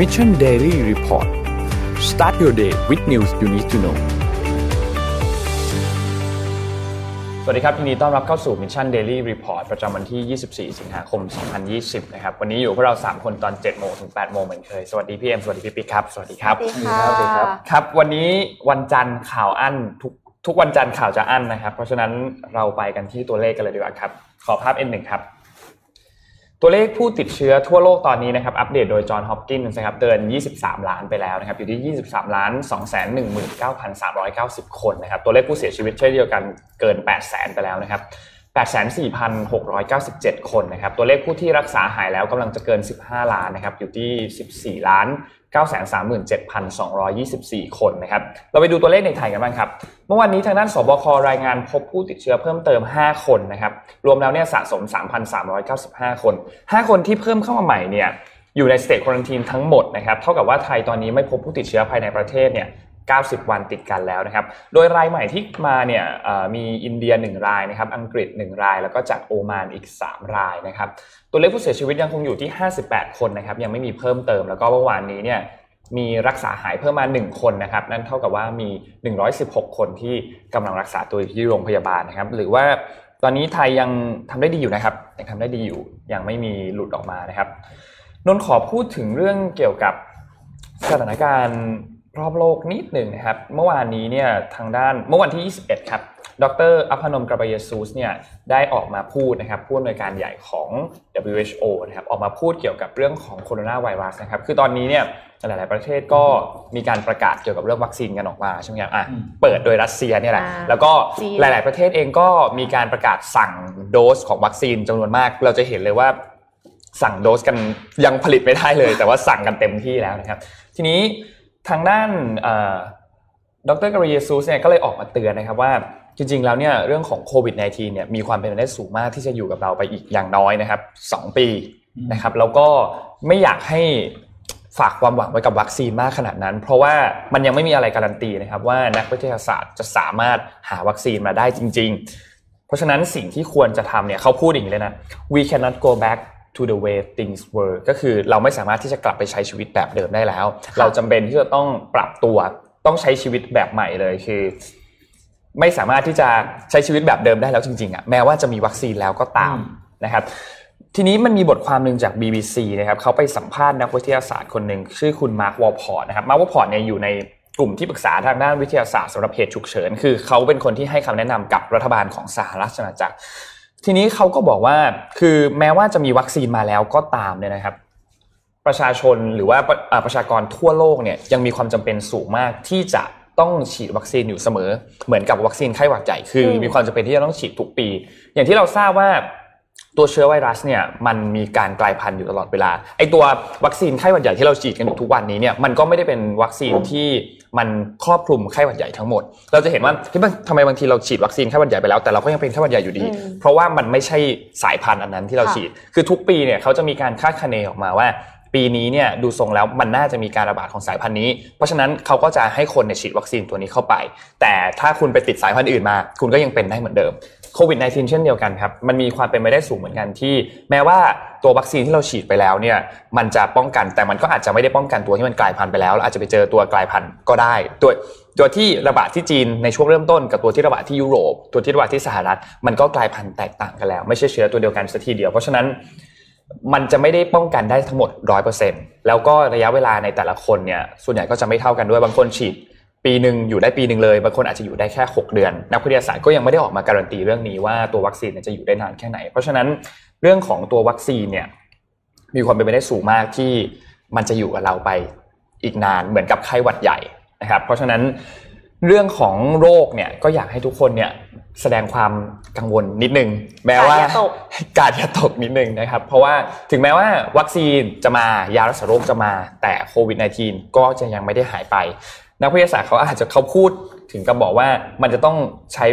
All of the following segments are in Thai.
Mission Daily Report start your day with news you need to know สวัสดีครับทีนี้ต้อนรับเข้าสู่ Mission Daily Report ประจำวันที่ 24 สิงหาคม 2020 นะครับ วันนี้อยู่พวกเรา 3 คนตอน 7 โมงถึง 8 โมงเหมือนเคย สวัสดีพี่เอ็ม สวัสดีพี่ปิ๊กครับ สวัสดีครับ สวัสดีค่ะครับ วันนี้วันจันทร์ข่าวอั้นทุกทุกวันจันทร์ข่าวจะอั้นนะครับ เพราะฉะนั้นเราไปกันที่ตัวเลขกันเลยดีกว่าครับ ขอภาพ N1 ครับ ตัวเลขผู้ติดเชื้อทั่วโลกตอนนี้นะครับอัปเดตโดยจอห์นฮอปกินส์นะครับเกิน 23 ล้านไปแล้วนะครับอยู่ที่ 23 ล้าน 219,390 คนนะครับตัวเลขผู้เสียชีวิตเช่นเดียวกันเกิน 8 0 0 0 0 ไปแล้วนะครับ84,697 คนนะครับตัวเลขผู้ที่รักษาหายแล้วกำลังจะเกิน 15 ล้านนะครับอยู่ที่ 14 ล้าน937,224 คนนะครับเราไปดูตัวเลขในไทยกันบ้างครับ มื่อวานนี้ทางด้านสบครายงานพบผู้ติดเชื้อเพิ่มเติม 5 คนนะครับ รวมแล้วเนี่ยสะสม 3,395 คน 5 คนที่เพิ่มเข้ามาใหม่เนี่ยอยู่ในสเตจควอนตีนทั้งหมดนะครับ เท่ากับว่าไทยตอนนี้ไม่พบผู้ติดเชื้อภายในประเทศเนี่ย90 วันติดกันแล้วนะครับ โดยรายใหม่ที่มาเนี่ยมีอินเดีย 1 รายนะครับ อังกฤษ 1 ราย แล้วก็จากโอมานอีก 3 รายนะครับ ตัวเลขผู้เสียชีวิตยังคงอยู่ที่ 58 คนนะครับ ยังไม่มีเพิ่มเติม แล้วก็เมื่อวานนี้เนี่ย มีรักษาหายเพิ่มมา 1 คนนะครับ นั่นเท่ากับว่ามี 116 คนที่กำลังรักษาตัวอยู่ที่โรงพยาบาลนะครับ หรือว่าตอนนี้ไทยยังทำได้ดีอยู่นะครับยังทำได้ดีอยู่ยังไม่มีหลุดออกมานะครับนนท์ขอพูดถึงเรื่องเกี่ยวกับสถานการณ์รอบโลกนิดหนึ่งนะครับ เมื่อวานนี้เนี่ยทางด้านเมื่อวันที่ 21 ครับดร.อัดฮานอม เกเบรเยซุสเนี่ยได้ออกมาพูดนะครับผู้อำนวยการใหญ่ของ WHO นะครับออกมาพูดเกี่ยวกับเรื่องของโคโรนาไวรัสนะครับ คือตอนนี้เนี่ย หลาย ๆ ประเทศก็มีการประกาศเกี่ยวกับเรื่องวัคซีนกันออกมาใช่ไหมครับอะเปิดโดยรัสเซียเนี่ยแหละแล้วก็หลาย ๆ ประเทศเองก็มีการประกาศสั่งโดสของวัคซีนจำนวนมาก เราจะเห็นเลยว่าสั่งโดสกันยังผลิตไม่ได้เลย แต่ว่าสั่งกันเต็มที่แล้วนะครับ ทีนี้ทางด้านดรกราเยซูสเนี่ยก็เลยออกมาเตือนนะครับว่าจริง ๆ แล้วเนี่ยเรื่องของโควิด -19 เนี่ยมีความเป็นไปได้สูงมากที่จะอยู่กับเราไปอีกอย่างน้อยนะครับ2ปีนะครับแล้วก็ไม่อยากให้ ฝากความหวังไว้กับวัคซีนมากขนาดนั้น เพราะว่ามันยังไม่มีอะไรการันตีนะครับว่านักวิทยาศาสตร์จะสามารถหาวัคซีนมาได้จริง ๆ เพราะฉะนั้นสิ่งที่ควรจะทำเนี่ยเขาพูดอย่างนี้เลยนะ we cannot go back to the way things were ก็คือเราไม่สามารถที่จะกลับไปใช้ชีวิตแบบเดิมได้แล้ว เราจำเป็นที่จะต้องปรับตัวต้องใช้ชีวิตแบบใหม่เลยคือ ไม่สามารถที่จะใช้ชีวิตแบบเดิมได้แล้วจริงๆอะแม้ว่าจะมีวัคซีนแล้วก็ตามนะครับ ทีนี้มันมีบทความหนึ่งจาก BBC นะครับเขาไปสัมภาษณ์นักวิทยาศาสตร์คนหนึ่งชื่อคุณมาร์ควอลพอร์ตนะครับมาร์ควอลพอร์ตเนี่ยอยู่ในกลุ่มที่ปรึกษาทางด้านวิทยาศาสตร์สำหรับเหตุฉุกเฉิน คือเขาเป็นคนที่ให้คำแนะนำกับรัฐบาลของสหราชอาณาจักร ทีนี้เขาก็บอกว่าคือแม้ว่าจะมีวัคซีนมาแล้วก็ตามเนี่ยนะครับ ประชาชนหรือว่าประชากรทั่วโลกเนี่ยยังมีความจำเป็นสูงมากที่จะต้องฉีดวัคซีนอยู่เสมอ เหมือนกับวัคซีนไข้หวัดใหญ่คือ มีความจำเป็นที่จะต้องฉีดทุกปี อย่างที่เราทราบว่า ตัวเชื้อไวรัสเนี่ยมันมีการกลายพันธุ์อยู่ตลอดเวลาไอตัววัคซีนไข้หวัดใหญ่ที่เราฉีดกันอยู่ทุกวันนี้เนี่ยมันก็ไม่ได้เป็นวัคซีนที่มันครอบคลุมไข้หวัดใหญ่ทั้งหมด เราจะเห็นว่าที่ทำไมบางทีเราฉีดวัคซีนไข้หวัดใหญ่ไปแล้วแต่เราก็ยังเป็นไข้หวัดใหญ่อยู่ดี เพราะว่ามันไม่ใช่สายพันธุ์อันนั้นที่เราฉีด คือทุกปีเนี่ยเขาจะมีการคาดคะเนออกมาว่า ปีนี้เนี่ยดูทรงแล้วมันน่าจะมีการระบาดของสายพันธุ์นี้ เพราะฉะนั้นเขาก็จะให้คนเนี่ยฉีดวัคซีนตัวนี้เข้าไป แต่ถ้าคุณไปติดสายพันธุ์อื่นมา คุณก็ยังเป็นได้เหมือนเดิม โควิด -19 เช่นเดียวกันครับมันมีความเป็นไปได้สูงเหมือนกันที่ แม้ว่าตัววัคซีนที่เราฉีดไปแล้วเนี่ยมันจะป้องกันแต่มันก็อาจจะไม่ได้ป้องกันตัวที่มันกลายพันธุ์ไปแล้วแล้วอาจจะไปเจอตัวกลายพันธุ์ก็ได้ตัวตัวที่ระบาดที่จีนในช่วงเริ่มต้นกับตัวที่ระบาดที่ยุโรป ตัวที่ระบาดที่สหรัฐ มันก็กลายพันธุ์แตกต่างกันแล้ว ไม่ใช่เชื้อตัวเดียวกันสักทีเดียวเพราะฉะนั้นมันจะไม่ได้ป้องกันได้ทั้งหมดร้อยเปอร์เซ็นต์แล้วก็ระยะเวลาในแต่ละคนเนี่ยส่วนใหญ่ก็จะไม่เท่ากันด้วยบางคนฉีด ปีหนึ่งอยู่ได้ปีหนึ่งเลยบางคนอาจจะอยู่ได้แค่ 6 เดือน นักวิทยาศาสตร์ก็ยังไม่ได้ออกมาการันตีเรื่องนี้ว่าตัววัคซีนจะอยู่ได้นานแค่ไหน เพราะฉะนั้นเรื่องของตัววัคซีนเนี่ยมีความเป็นไปได้สูงมากที่มันจะอยู่กับเราไปอีกนานเหมือนกับไข้หวัดใหญ่นะครับเพราะฉะนั้นเรื่องของโรคเนี่ยก็อยากให้ทุกคนเนี่ยแสดงความกังวลนิดนึง แม้ว่ากาดอย่าตกนิดนึงนะครับ เพราะว่าถึงแม้ว่าวัคซีนจะมายารักษาโรคจะมาแต่โควิด -19 ก็จะยังไม่ได้หายไป นักวิทยาศาสตร์เขาอาจจะเขาพูดถึงกับบอกว่ามันจะต้องใช้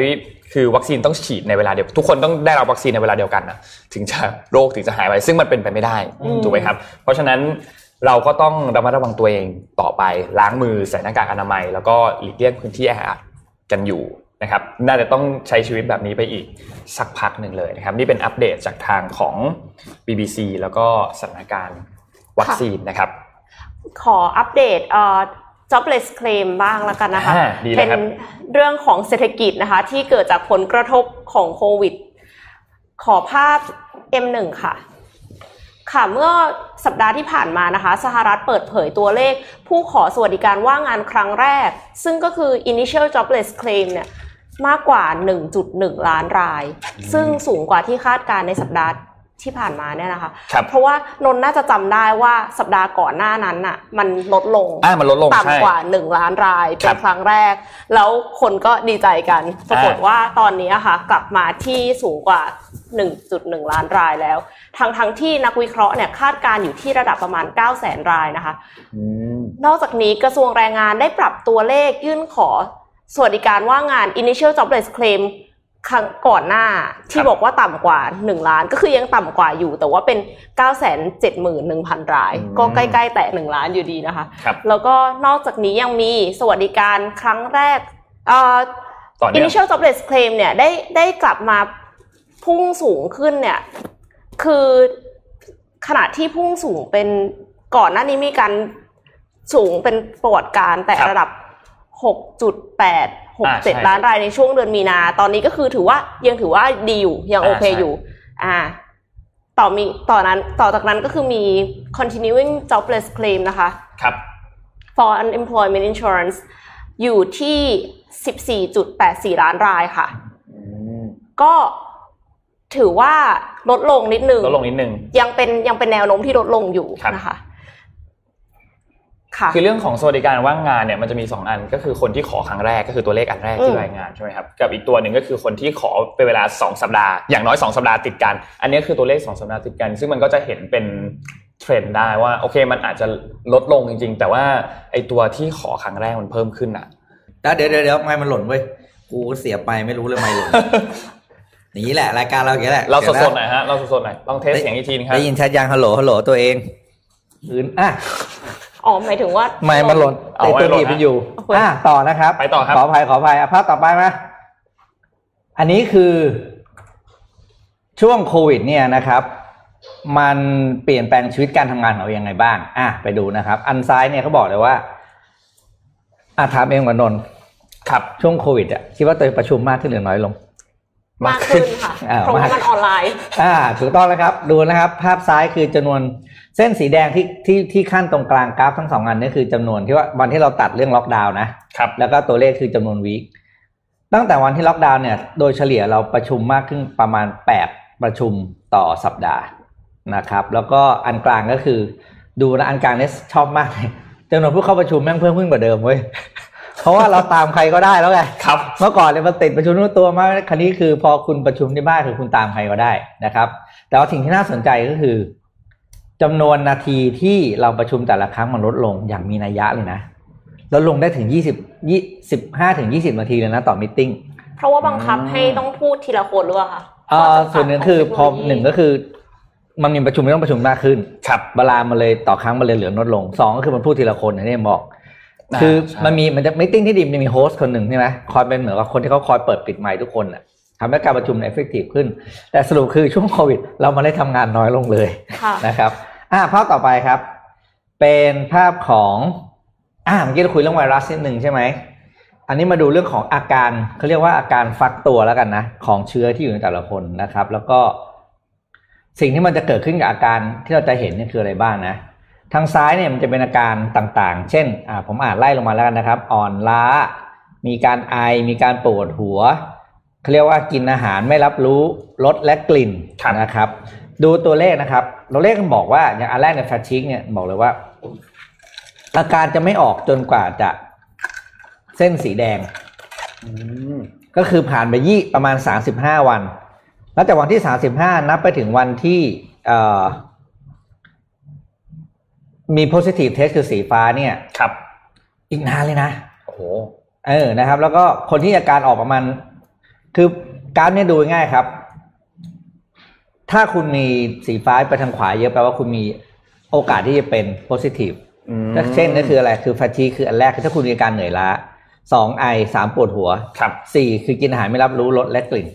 คือวัคซีนต้องฉีดในเวลาเดียว ทุกคนต้องได้รับวัคซีนในเวลาเดียวกันนะถึงจะโรคถึงจะหายไปซึ่งมันเป็นไปไม่ได้ถูกไหมครับ เพราะฉะนั้นเราก็ต้องระมัดระวังตัวเองต่อไปล้างมือใส่หน้ากากอนามัย แล้วก็หลีกเลี่ยงพื้นที่แออัดกันอยู่นะครับ น่าจะต้องใช้ชีวิตแบบนี้ไปอีกสักพักหนึ่งเลยนะครับ นี่เป็นอัปเดตจากทางของ BBC แล้วก็สถานการณ์วัคซีนนะครับ ขออัปเดตเอ่อ jobless claim บ้างแล้วกันนะคะอ่าดีเลยเป็นครับเรื่องของเศรษฐกิจนะคะ ที่เกิดจากผลกระทบของโควิด ขอภาพ M1 ค่ะ ค่ะ เมื่อสัปดาห์ที่ผ่านมานะคะ สหรัฐเปิดเผยตัวเลข ผู้ขอสวัสดิการว่างงานครั้งแรก ซึ่งก็คือ initial jobless claim เนี่ยมากกว่า 1.1 ล้านราย ซึ่งสูงกว่าที่คาดการณ์ในสัปดาห์ ที่ผ่านมาเนี่ยนะคะครับเพราะว่านนท์น่าจะจำได้ว่าสัปดาห์ก่อนหน้านั้นน่ะ มันลดลงอ่ามันลดลงใช่ต่ำกว่า1ล้านรายเป็ครันบครั้งแรก แล้วคนก็ดีใจกันปรากฏอ่าว่าตอนนี้อะค่ะ กลับมาที่สูงกว่า 1.1 ล้านรายแล้ว ทั้งทั้งที่นักวิเคราะห์เนี่ยคาดการณ์อยู่ที่ระดับประมาณ 9 0 0 0 0 0รายนะคะอืมนอกจากนี้กระทรวงแรงงานได้ปรับตัวเลขยื่นขอสวัสดิการว่างงาน initial jobless claim ครั้งก่อนหน้าที่บอกว่าต่ำกว่า 1 ล้าน ก็คือยังต่ำกว่าอยู่ แต่ว่าเป็น 971,000 รายอืมก็ใกล้ๆ แตะ1ล้านอยู่ดีนะคะครับแล้วก็นอกจากนี้ยังมีสวัสดิการครั้งแรกเอ่อต่อเนื่อง initial jobless claim เนี่ยได้ได้กลับมาพุ่งสูงขึ้นเนี่ยคือขณะที่พุ่งสูงเป็นก่อนหน้านี้มีการสูงเป็นประวัติการณ์แต่ครับระดับ 6.8 อ่าใช่67ล้านรายในช่วงเดือนมีนา ตอนนี้ก็คือถือว่ายังถือว่าดีอยู่ยังอ่าโอเคใช่อยู่ อ่า ต่อมีต่อนั้นต่อจากนั้นก็คือมี continuing jobless claim นะคะ ครับ for unemployment insurance อยู่ที่ 14.84 ล้านรายค่ะอืมก็ถือว่าลดลงนิดนึงลดลงนิดนึงยังเป็นยังเป็นแนวโน้มที่ลดลงอยู่ครับนะคะ ค่ะคือเรื่องของสวัสดิการว่างงานเนี่ยมันจะมี 2 อันก็คือคนที่ขอครั้งแรกก็คือตัวเลขอันแรกที่อืมรายงานใช่ไหมครับกับอีกตัวหนึ่งก็คือคนที่ขอเป็นเวลา 2 สัปดาห์อย่างน้อย 2 สัปดาห์ติดกัน อันนี้คือตัวเลข 2 สัปดาห์ติดกัน ซึ่งมันก็จะเห็นเป็นเทรนด์ได้ว่าโอเคมันอาจจะลดลงจริง ๆ แต่ว่าไอตัวที่ขอครั้งแรกมันเพิ่มขึ้นอะแล้วเดี๋ยวเดี๋ยวเดี๋ยวไม่มันหล่นเว้ยกูเสียไปไม่รู้เลยไม่หล่นอย่างนี้แหละรายการเราอย่างนี้แหละเราสดี๋ยวดๆหน่อยฮะเราสดๆหน่อยลองเทสเสียงอีกทีนึงครับได้ยินชัดยังฮัลโหลฮัลโหลตัวเองอื่นอะ อ๋อหมายถึงว่าไม่มันหล่นเอาติดไว้ตัวหล่นดีนะมันอยู่โอเคอะต่อนะครับไปต่อครับขออภัยขออภัยอะภาพต่อไปมาอันนี้คือช่วงโควิด เนี่ยนะครับ มันเปลี่ยนแปลงชีวิตการทำงานของเรายังไงบ้าง อะไปดูนะครับ อันซ้ายเนี่ยเขาบอกเลยว่าอะถามเองกับนนท์ครับช่วงโควิดอะคิดว่าตัวเองประชุมมากขึ้นหรือน้อยลง มากขึ้นค่ะอ่าเพราะว่ามามัมันออนไลน์ อ่าถูกต้องแล้วครับ ดูนะครับ ภาพซ้ายคือจำนวน เส้นสีแดงที่ที่ที่ขั้นตรงกลางกราฟทั้งสองอันนี่คือจำนวนที่ว่าวันที่เราตัดเรื่องล็อกดาวน์นะครับแล้วก็ตัวเลขคือจำนวนวีคตั้งแต่วันที่ล็อกดาวน์เนี่ยโดยเฉลี่ยเราประชุมมากขึ้นประมาณ8ประชุมต่อสัปดาห์นะครับ แล้วก็อันกลางก็คือดูนะอันกลางเนี่ยชอบมากเลยจำนวนผู้เข้าประชุมแม่งเพิ่มขึ้นกว่าเดิมเว้ยเพราะว่าเราตามใครก็ได้แล้วไงครับเมื่อก่อนเนี่ยมันติดประชุมทุกตัวมากคันนี้คือพอคุณประชุมที่บ้านคือคุณตามใครก็ได้นะครับ แต่ว่าสิ่งที่น่าสนใจก็คือ จำนวนนาทีที่เราประชุมแต่ละครั้งมันลดลงอย่างมีนัยยะเลยนะลดลงได้ถึงยี่สิบยี่สิบห้าถึงยี่สิบนาทีเลยนะต่อมิทติ้งเพราะว่าบังคับอืมให้ต้องพูดทีละคนหรือเปล่าคะเอ่อส่วนหนึ่งคือพอหนึ่งก็คือ มันมีประชุมไม่ต้องประชุมมากขึ้นครับเวลามันเลยต่อครั้งมันเลยเหลือลดลงสองก็คือมันพูดทีละคนอย่างที่เอ็มบอกอ่าคือใช่มันมีมันจะ meeting ที่ดีมันจะมี host คนหนึ่งใช่ไหมคอยเป็นเหมือนกับคนที่เขาคอยเปิดปิดไมค์ทุกคนน่ะทำให้การประชุม effective ขึ้น แต่สรุปคือช่วงโควิด เรามาได้ทำงานน้อยลงเลยค่ะนะครับ อ่าภาพต่อไปครับ เป็นภาพของอ่าเมื่อกี้เราคุยเรื่องไวรัสนิดหนึ่งใช่ไหมอันนี้มาดูเรื่องของอาการเขาเรียกว่าอาการฟักตัวแล้วกันนะของเชื้อที่อยู่ในแต่ละคนนะครับ แล้วก็สิ่งที่มันจะเกิดขึ้นกับอาการที่เราจะเห็นนี่คืออะไรบ้างนะ ทางซ้ายเนี่ยมันจะเป็นอาการต่างๆ เช่นอ่าผมอ่านไล่ลงมาแล้วกันนะครับ อ่อนล้า มีการไอ มีการปวดหัวเขาเรียกว่ากินอาหารไม่รับรู้รสและกลิ่นนะครับ ดูตัวเลขนะครับ ตัวเลขมันบอกว่าอย่างอันแรกในแฟชชิกเนี่ยบอกเลยว่า อาการจะไม่ออกจนกว่าจะเส้นสีแดงอืมก็คือผ่านไปยี่ประมาณสามสิบห้าวัน แล้วจากวันที่สามสิบห้านับไปถึงวันที่เอ่อมี positive test คือสีฟ้าเนี่ย ครับ อีกนานเลยนะ โอ้โห เออ นะครับ แล้วก็คนที่อาการออกประมาณ คือกราฟเนี่ยดูง่ายๆครับ ถ้าคุณมีสีฟ้าไปทางขวาเยอะแปลว่าคุณมีโอกาสที่จะเป็น positive อืมก็เช่นนั่นคืออะไรคือฟาชีคืออันแรกคือถ้าคุณมีอาการเหนื่อยล้าสองไอสามปวดหัวครับสี่คือกินอาหารไม่รับรู้รสและกลิ่น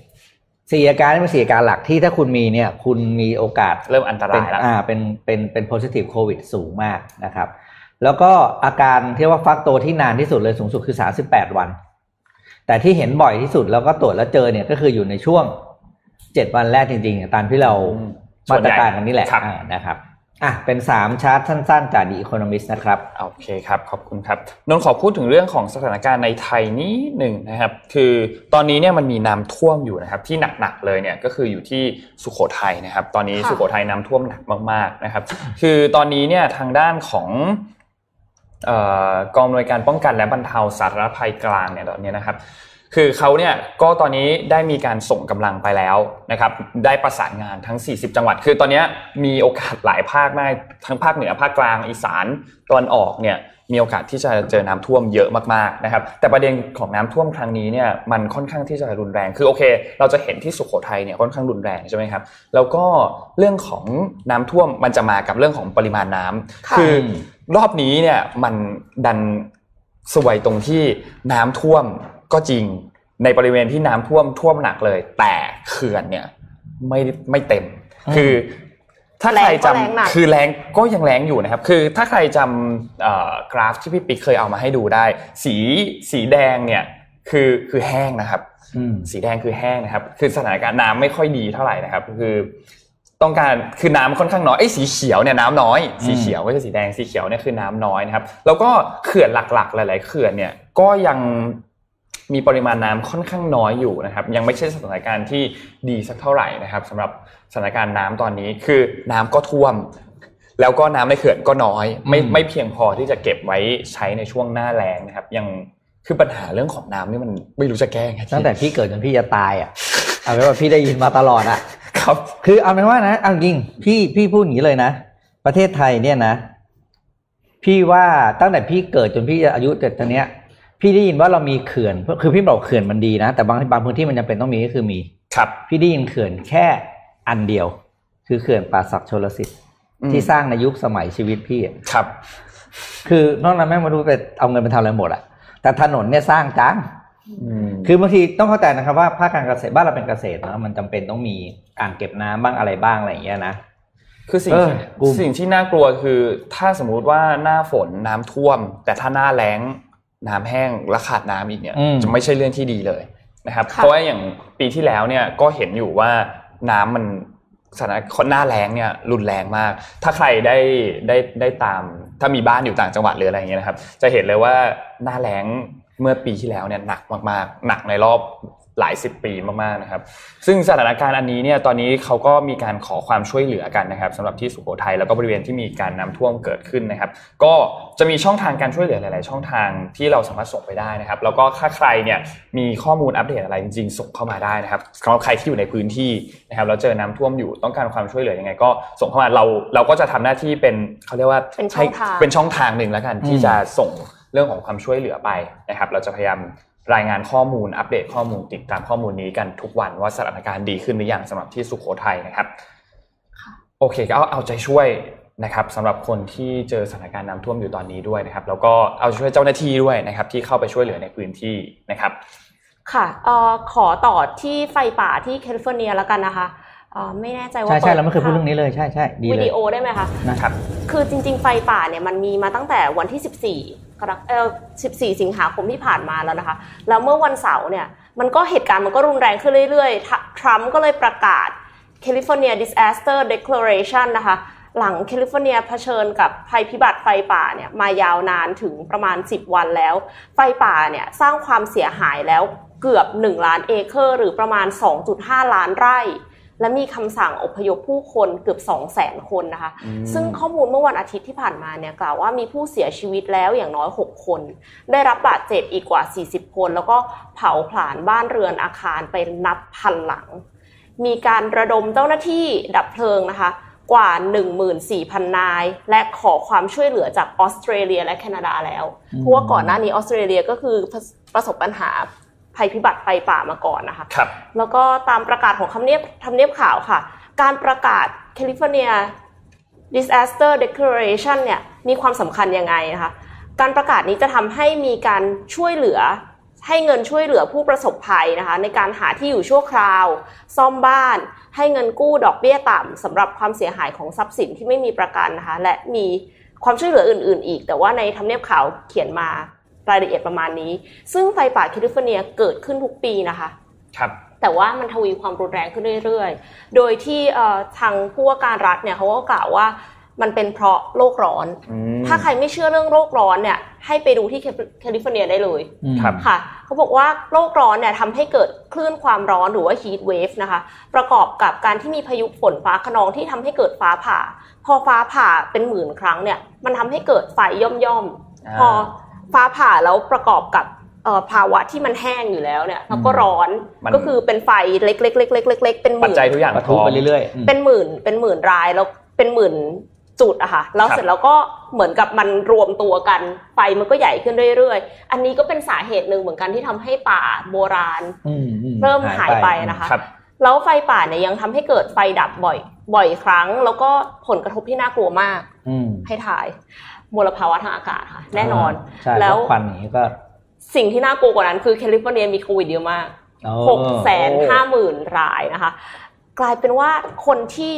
สี่อาการนี่เป็นสี่อาการหลักที่ถ้าคุณมีเนี่ย คุณมีโอกาสเริ่มอันตเป็นรายแล้วอ่าเป็นเป็นเป็น positive covid สูงมากนะครับ แล้วก็อาการที่ว่าฟักตัวที่นานที่สุดเลยสูงสุดคือ38วัน แต่ที่เห็นบ่อยที่สุดแล้วก็ตรวจแล้วเจอเนี่ยก็คืออยู่ในช่วง 7วันแรกจริงๆ ตามที่เราอืมมาตรการกันนี่แหละครับอ่านะครับอะเป็น 3 ชาร์ตสั้นๆ จากดีอีโคโนมิสนะครับ โอเคครับ ขอบคุณครับ นนท์ขอพูดถึงเรื่องของสถานการณ์ในไทยนิดหนึ่งนะครับ คือตอนนี้เนี่ยมันมีน้ำท่วมอยู่นะครับ ที่หนักๆเลยเนี่ยก็คืออยู่ที่สุโขทัยนะครับ ตอนนี้ค่ะสุโขทัยน้ำท่วมหนักมากๆนะครับ คือตอนนี้เนี่ยทางด้านของเอ่อกองอำนวยการป้องกันและบรรเทาสาธารณภัยกลางเนี่ยตอนนี้นะครับ คือเขาเนี่ยก็ตอนนี้ได้มีการส่งกำลังไปแล้วนะครับ ได้ประสานงานทั้ง 40 จังหวัด คือตอนนี้มีโอกาสหลายภาคมากทั้งภาคเหนือภาคกลางอีสานตอนออกเนี่ยมีโอกาสที่จะเจอน้ำท่วมเยอะมากๆนะครับ แต่ประเด็นของน้ำท่วมครั้งนี้เนี่ยมันค่อนข้างที่จะรุนแรง คือโอเค เราจะเห็นที่สุโขทัยเนี่ยค่อนข้างรุนแรงใช่ไหมครับ แล้วก็เรื่องของน้ำท่วมมันจะมากับเรื่องของปริมาณน้ำค่ะคือรอบนี้เนี่ยมันดันสวยตรงที่น้ำท่วม ก็จริงในบริเวณที่น้ำท่วมท่วมหนักเลย แต่เขื่อนเนี่ยไม่ไม่เต็มอืมคือ ถ้าใครจำแรงก็แรงหนักคือแรงก็ยังแรงอยู่นะครับ คือถ้าใครจำเอ่อกราฟที่พี่ปิ๊กเคยเอามาให้ดูได้ สีสีแดงเนี่ยคือคือแห้งนะครับอืมสีแดงคือแห้งนะครับ คือสถานการณ์น้ำไม่ค่อยดีเท่าไหร่นะครับ คือต้องการคือน้ำค่อนข้างน้อยไอ้ยสีเขียวเนี่ยน้ำน้อย สีเขียวไม่ใช่สีแดงสีเขียวเนี่ยคือน้ำน้อยนะครับ แล้วก็เขื่อนหลักๆ หลาย ๆ เขื่อนเนี่ยก็ยัง มีปริมาณน้ำค่อนข้างน้อยอยู่นะครับ ยังไม่ใช่สถานการณ์ที่ดีสักเท่าไหร่นะครับสำหรับสถานการณ์น้ำตอนนี้คือน้ำก็ท่วม แล้วก็น้ำในเขื่อนก็น้อย ไม่อืมไม่เพียงพอที่จะเก็บไว้ใช้ในช่วงหน้าแล้งนะครับ ยังคือปัญหาเรื่องของน้ำนี่มันไม่รู้จะแก้ไงตั้งแต่พี่เกิดจนพี่จะตายอะเอาไว้ว่าพี่ได้ยินมาตลอดอะครับ คือเอาเป็นว่านะเอาจริงพี่พี่พูดอย่างนี้เลยนะ ประเทศไทยเนี่ยนะ พี่ว่าตั้งแต่พี่เกิดจนพี่อายุเจ็ดตอนเนี้ย พี่ได้ยินว่าเรามีเขื่อนคือพี่บอกเขื่อนมันดีนะ แต่บางบางพื้นที่มันจำเป็นต้องมีก็คือมี ครับ พี่ได้ยินเขื่อนแค่อันเดียว คือเขื่อนป่าศักดิ์ชลสิทธิ์อืมที่สร้างในยุคสมัยชีวิตพี่อะครับ คือนอกนั้นแม่งไม่รู้ไปเอาเงินไปทำอะไรหมดอะแต่ถนนเนี่ยสร้างจังอืมคือบางทีต้องเข้าใจนะครับว่าภาคการเกษตรบ้านเราเป็นเกษตรเนอะมันจำเป็นต้องมีอ่างเก็บน้ำบ้างอะไรบ้างอะไรอย่างเงี้ยนะคือสิ่งเออที่กูสิ่งที่น่ากลัวคือ ถ้าสมมุติว่าหน้าฝนน้ำท่วม แต่ถ้าหน้าแล้ง น้ำแห้งและขาดน้ำอีกเนี่ยอืมจะไม่ใช่เรื่องที่ดีเลยนะครับค่ะเพราะว่าอย่างปีที่แล้วเนี่ยก็เห็นอยู่ว่าน้ำมันสถานการณ์หน้าแล้งเนี่ยรุนแรงมาก ถ้าใครได้ได้ได้ตาม ถ้ามีบ้านอยู่ต่างจังหวัดหรืออะไรอย่างเงี้ยนะครับ จะเห็นเลยว่าหน้าแล้งเมื่อปีที่แล้วเนี่ยหนักมากๆ หนักในรอบ หลายสิบปีมากๆนะครับ ซึ่งสถานการณ์อันนี้เนี่ยตอนนี้เขาก็มีการขอความช่วยเหลือกันนะครับสำหรับที่สุโขทัยแล้วก็บริเวณที่มีการน้ำท่วมเกิดขึ้นนะครับ ก็จะมีช่องทางการช่วยเหลือหลาย ๆ ช่องทางที่เราสามารถส่งไปได้นะครับ แล้วก็ถ้าใครเนี่ยมีข้อมูลอัปเดตอะไรจริง ๆ ส่งเข้ามาได้นะครับสำหรับใครที่อยู่ในพื้นที่นะครับแล้วเจอน้ำท่วมอยู่ต้องการความช่วยเหลือยังไง ก็ส่งเข้ามาเราเราก็จะทำหน้าที่เป็นเขาเรียกว่าเป็นช่องทางให้เป็นช่องทางหนึ่งแล้วกันที่อืมจะส่งเรื่องของความช่วยเหลือไปนะครับ เราจะพยายาม รายงานข้อมูลอัปเดตข้อมูลติดตามข้อมูลนี้กันทุกวันว่าสถานการณ์ดีขึ้นหรือยังสำหรับที่สุโขทัยนะครับโอเคก็เอาเอาใจช่วยนะครับสำหรับคนที่เจอสถานการณ์น้ำท่วมอยู่ตอนนี้ด้วยนะครับ แล้วก็เอาใจช่วยเจ้าหน้าที่ด้วยนะครับ ที่เข้าไปช่วยเหลือในพื้นที่นะครับ ค่ะเอ่อขอต่อที่ไฟป่าที่แคลิฟอร์เนียแล้วกันนะคะเอ่อ ไม่แน่ใจว่าใช่ใช่ปิเราไม่เคยพูดเรื่องนี้เลยใช่ใช่ดีวิเลยดีโอได้ไหมคะนะครับคือจริง ๆ ไฟป่าเนี่ยมันมีมาตั้งแต่วันที่ 14กรกเอ่อ14 สิงหาคมที่ผ่านมาแล้วนะคะ แล้วเมื่อวันเสาร์เนี่ยมันก็เหตุการณ์มันก็รุนแรงขึ้นเรื่อยๆทรัทรัมป์ก็เลยประกาศ California Disaster Declaration นะคะ หลังแคลิฟอร์เนียเผชิญกับภัยพิบัติไฟป่าเนี่ยมายาวนานถึงประมาณ 10 วันแล้ว ไฟป่าเนี่ยสร้างความเสียหายแล้วเกือบ 1 ล้านเอเคอร์ หรือประมาณ 2.5 ล้านไร่ และมีคำสั่งอพยพผู้คนเกือบ 2 0 0 0 0 0 คนนะคะอืมซึ่งข้อมูลเมื่อวันอาทิตย์ที่ผ่านมาเนี่ยกล่าวว่ามีผู้เสียชีวิตแล้วอย่างน้อย 6 คน ได้รับบาดเจ็บอีกกว่า 40 คน แล้วก็เผาผลาญบ้านเรือนอาคารไปนับพันหลัง มีการระดมเจ้าหน้าที่ดับเพลิงนะคะกว่า 14,000 นาย และขอความช่วยเหลือจากออสเตรเลียและแคนาดาแล้ว เพราะว่าก่อนหน้านี้ออสเตรเลียก็คือประประสบปัญหา ภัยพิบัติไฟป่ามาก่อนนะคะครับแล้วก็ตามประกาศของคำเนียบทำเนียบข่าวค่ะ การประกาศแคลิฟอร์เนีย Disaster Declaration เนี่ยมีความสำคัญยังไงนะคะ การประกาศนี้จะทำให้มีการช่วยเหลือให้เงินช่วยเหลือผู้ประสบภัยนะคะ ในการหาที่อยู่ชั่วคราว ซ่อมบ้าน ให้เงินกู้ดอกเบี้ยต่ำสำหรับความเสียหายของทรัพย์สินที่ไม่มีประกันนะคะ และมีความช่วยเหลืออื่น ๆ อีก แต่ว่าในทำเนียบข่าวเขียนมา รายละเอียดประมาณนี้ ซึ่งไฟป่าแคลิฟอร์เนียเกิดขึ้นทุกปีนะคะ ครับ แต่ว่ามันทวีความรุนแรงขึ้นเรื่อยๆ โดยที่เอ่อทางผู้ว่าการรัฐเนี่ยเขาก็กล่าวว่ามันเป็นเพราะโลกร้อนอืมถ้าใครไม่เชื่อเรื่องโลกร้อนเนี่ย ให้ไปดูที่แคลิแคลิฟอร์เนียได้เลยอืมครับค่ะ เขาบอกว่าโลกร้อนเนี่ยทำให้เกิดคลื่นความร้อนหรือว่า heat wave นะคะ ประกอบกับการที่มีพายุฝนฟ้าขนองที่ทำให้เกิดฟ้าผ่า พอฟ้าผ่าเป็นหมื่นครั้งเนี่ย มันทำให้เกิดไฟย่อมย่อมๆอ่าพอ ฟ้าผ่าแล้วประกอบกับเอ่อภาวะที่มันแห้งอยู่แล้วเนี่ยแล้วก็ร้อนมันก็คือเป็นไฟเล็กๆๆๆๆๆเป็นหปัจมื่นจัยทุกอย่างปะทุไปเรื่อยๆอืมเป็นหมื่นเป็นหมื่นรายแล้วเป็นหมื่นจุดอะค่ะแล้วครับเสร็จแล้วก็เหมือนกับมันรวมตัวกันไฟมันก็ใหญ่ขึ้นเรื่อยๆ อันนี้ก็เป็นสาเหตุหนึ่งเหมือนกันที่ทำให้ป่าโบราณอืมอืเริ่มหายไปนะคะครับแล้วไฟป่าเนี่ยยังทำให้เกิดไฟดับบ่อย บ่อยครั้ง แล้วก็ผลกระทบที่น่ากลัวมากอืมให้ถ่าย มลภาวะทางอากาศค่ะ แน่นอนใช่แล้แล้ววควันอย่างนี้ก็สิ่งที่น่ากลัวกว่านั้นคือแคลิฟอร์เนียมีโควิดเยอะมากโอ้หกแสนห้าหมื่นรายนะคะ กลายเป็นว่าคนที่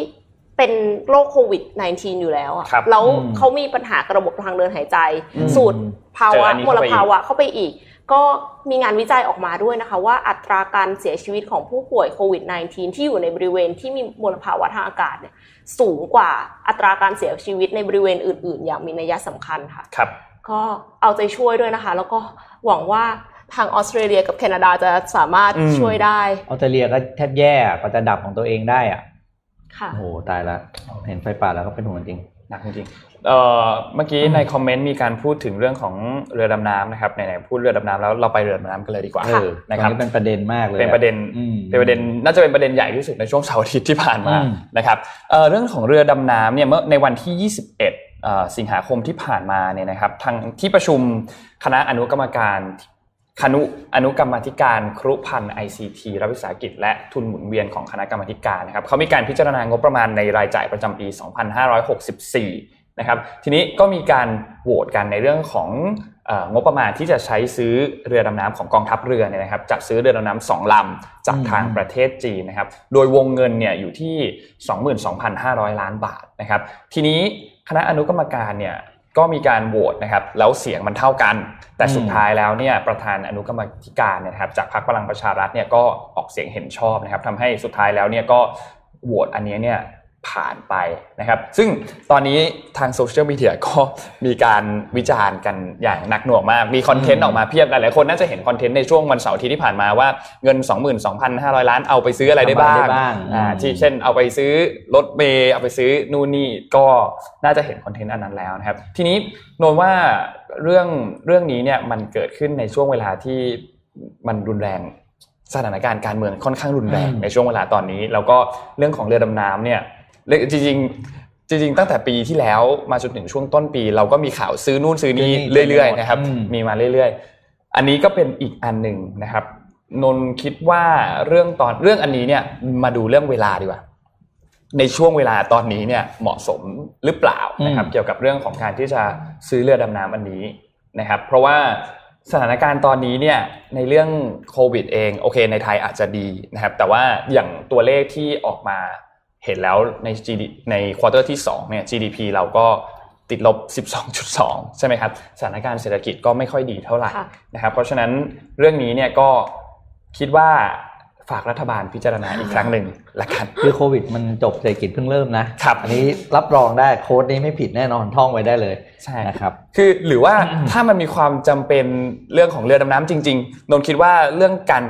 เป็นโรคโควิด -19 อยู่แล้วอะครับแล้วอืมเขามีปัญหากับระบบทางเดินหายใจอืมสูตรภาวะเจออันนี้มเข้าลไปอีกภาวะเข้าไปอีก ก็มีงานวิจัยออกมาด้วยนะคะ ว่าอัตราการเสียชีวิตของผู้ป่วยโควิด -19 ที่อยู่ในบริเวณที่มีมลภาวะทางอากาศเนี่ย สูงกว่าอัตราการเสียชีวิตในบริเวณอื่น ๆ อย่างมีนัยสำคัญค่ะครับก็เอาใจช่วยด้วยนะคะ แล้วก็หวังว่าทางออสเตรเลียกับแคนาดาจะสามารถอืมช่วยได้ออสเตรเลียก็แทบแย่กว่าจะดับของตัวเองได้อะค่ะโอ้โหตายละเห็นไฟป่าแล้วก็เป็นห่วงจริงหนักจริงๆ เอ่อเมื่อกี้ในคอมเมนต์มีการพูดถึงเรื่องของเรือดำน้ำนะครับไหนๆพูดเรือดำน้ำแล้วเราไปเรือดำน้ำกันเลยดีกว่าเออตนะอนครับนี้เป็นประเด็นมากเลยอเป็นประเด็นอืมเป็นประเด็นน่าจะเป็นประเด็นใหญ่ที่สุดในช่วงเสาร์อาทิตย์ที่ผ่านมาอืมนะครับเอ่อเรื่องของเรือดำน้ำเนี่ยเมื่อในวันที่ 21เอ่อสิงหาคมที่ผ่านมาเนี่ยนะครับทางที่ประชุมคณะอนุกรรมการคณะอนุกรรมาธิการครุพันธ์ ICT รัฐวิสาหกิจ และทุนหมุนเวียนของคณะกรรมาธิการนะครับเขามีการพิจารณางบประมาณในรายจ่ายประจำปี 2564 นะครับทีนี้ก็มีการโหวตกันในเรื่องของงบประมาณที่จะใช้ซื้อเรือดำน้ำของกองทัพเรือเนี่ยนะครับจัดซื้อเรือดำน้ำสองลำจากทางประเทศจีนนะครับ โดยวงเงินเนี่ยอยู่ที่ 22,500 ล้านบาทนะครับ ทีนี้คณะอนุกรรมการเนี่ยก็มีการโหวตนะครับแล้วเสียงมันเท่ากัน แต่สุดท้ายแล้วเนี่ยประธานอนุกรรมาธิการเนี่ยนะครับจากพรรคพลังประชารัฐเนี่ยก็ออกเสียงเห็นชอบนะครับทำให้สุดท้ายแล้วเนี่ยก็โหวตอันนี้เนี่ย ผ่านไปนะครับ ซึ่งตอนนี้ทางโซเชียลมีเดียก็มีการวิจารณ์กันอย่างหนักหน่วงมาก มี content ออกมาเพียบหลายๆคนน่าจะเห็น content ในช่วงวันเสาร์อาทิตย์ที่ผ่านมาว่าเงิน 22,500 ล้านเอาไปซื้ออะไรได้บ้างทำอะไรได้บ้างอ่าอืมที่เช่นเอาไปซื้อรถเมย์เอาไปซื้อนู่นนี่ก็น่าจะเห็นคอนเทนต์อันนั้นแล้วนะครับ ทีนี้โนนว่าเรื่องเรื่องนี้เนี่ยมันเกิดขึ้นในช่วงเวลาที่มันรุนแรงสถานการณ์การเมืองค่อนข้างรุนแรงอืมในช่วงเวลาตอนนี้ แล้วก็เรื่องของเรือดำน้ำเนี่ยเรื่อง จริงๆจริงๆตั้งแต่ปีที่แล้วมาจนถึงช่วงต้นปี เราก็มีข่าวซื้อนู่นซื้อนี่ซื้อนี่เรื่อยๆนะครับอืมมีมาเรื่อยๆ อันนี้ก็เป็นอีกอันหนึ่งนะครับ นนคิดว่าเรื่องตอนเรื่องอันนี้เนี่ยมาดูเรื่องเวลาดีกว่า ในช่วงเวลาตอนนี้เนี่ยเหมาะสมหรือเปล่านะครับอืมเกี่ยวกับเรื่องของการที่จะซื้อเรือดำน้ำอันนี้นะครับ เพราะว่าสถานการณ์ตอนนี้เนี่ยในเรื่องโควิดเองโอเคในไทยอาจจะดีนะครับ แต่ว่าอย่างตัวเลขที่ออกมา เห็นแล้วใน GD ในควอเตอร์ที่2เนี่ย GDP เราก็ติดลบ 12.2 ใช่ไหมครับ สถานการณ์เศรษฐกิจก็ไม่ค่อยดีเท่าไหร่ค่ะนะครับ เพราะฉะนั้นเรื่องนี้เนี่ยก็คิดว่าฝากรัฐบาลพิจารณาอีกครั้งหนึ่งละกันคือโควิดมันจบเศรษฐกิจเพิ่งเริ่มนะครับอันนี้รับรองได้โค้ดนี้ไม่ผิดแน่นอนท่องไว้ได้เลยใช่นะครับ คือหรือว่าถ้ามันมีความจำเป็นเรื่องของเรือดำน้ำจริง ๆ นนท์คิดว่าเรื่องการ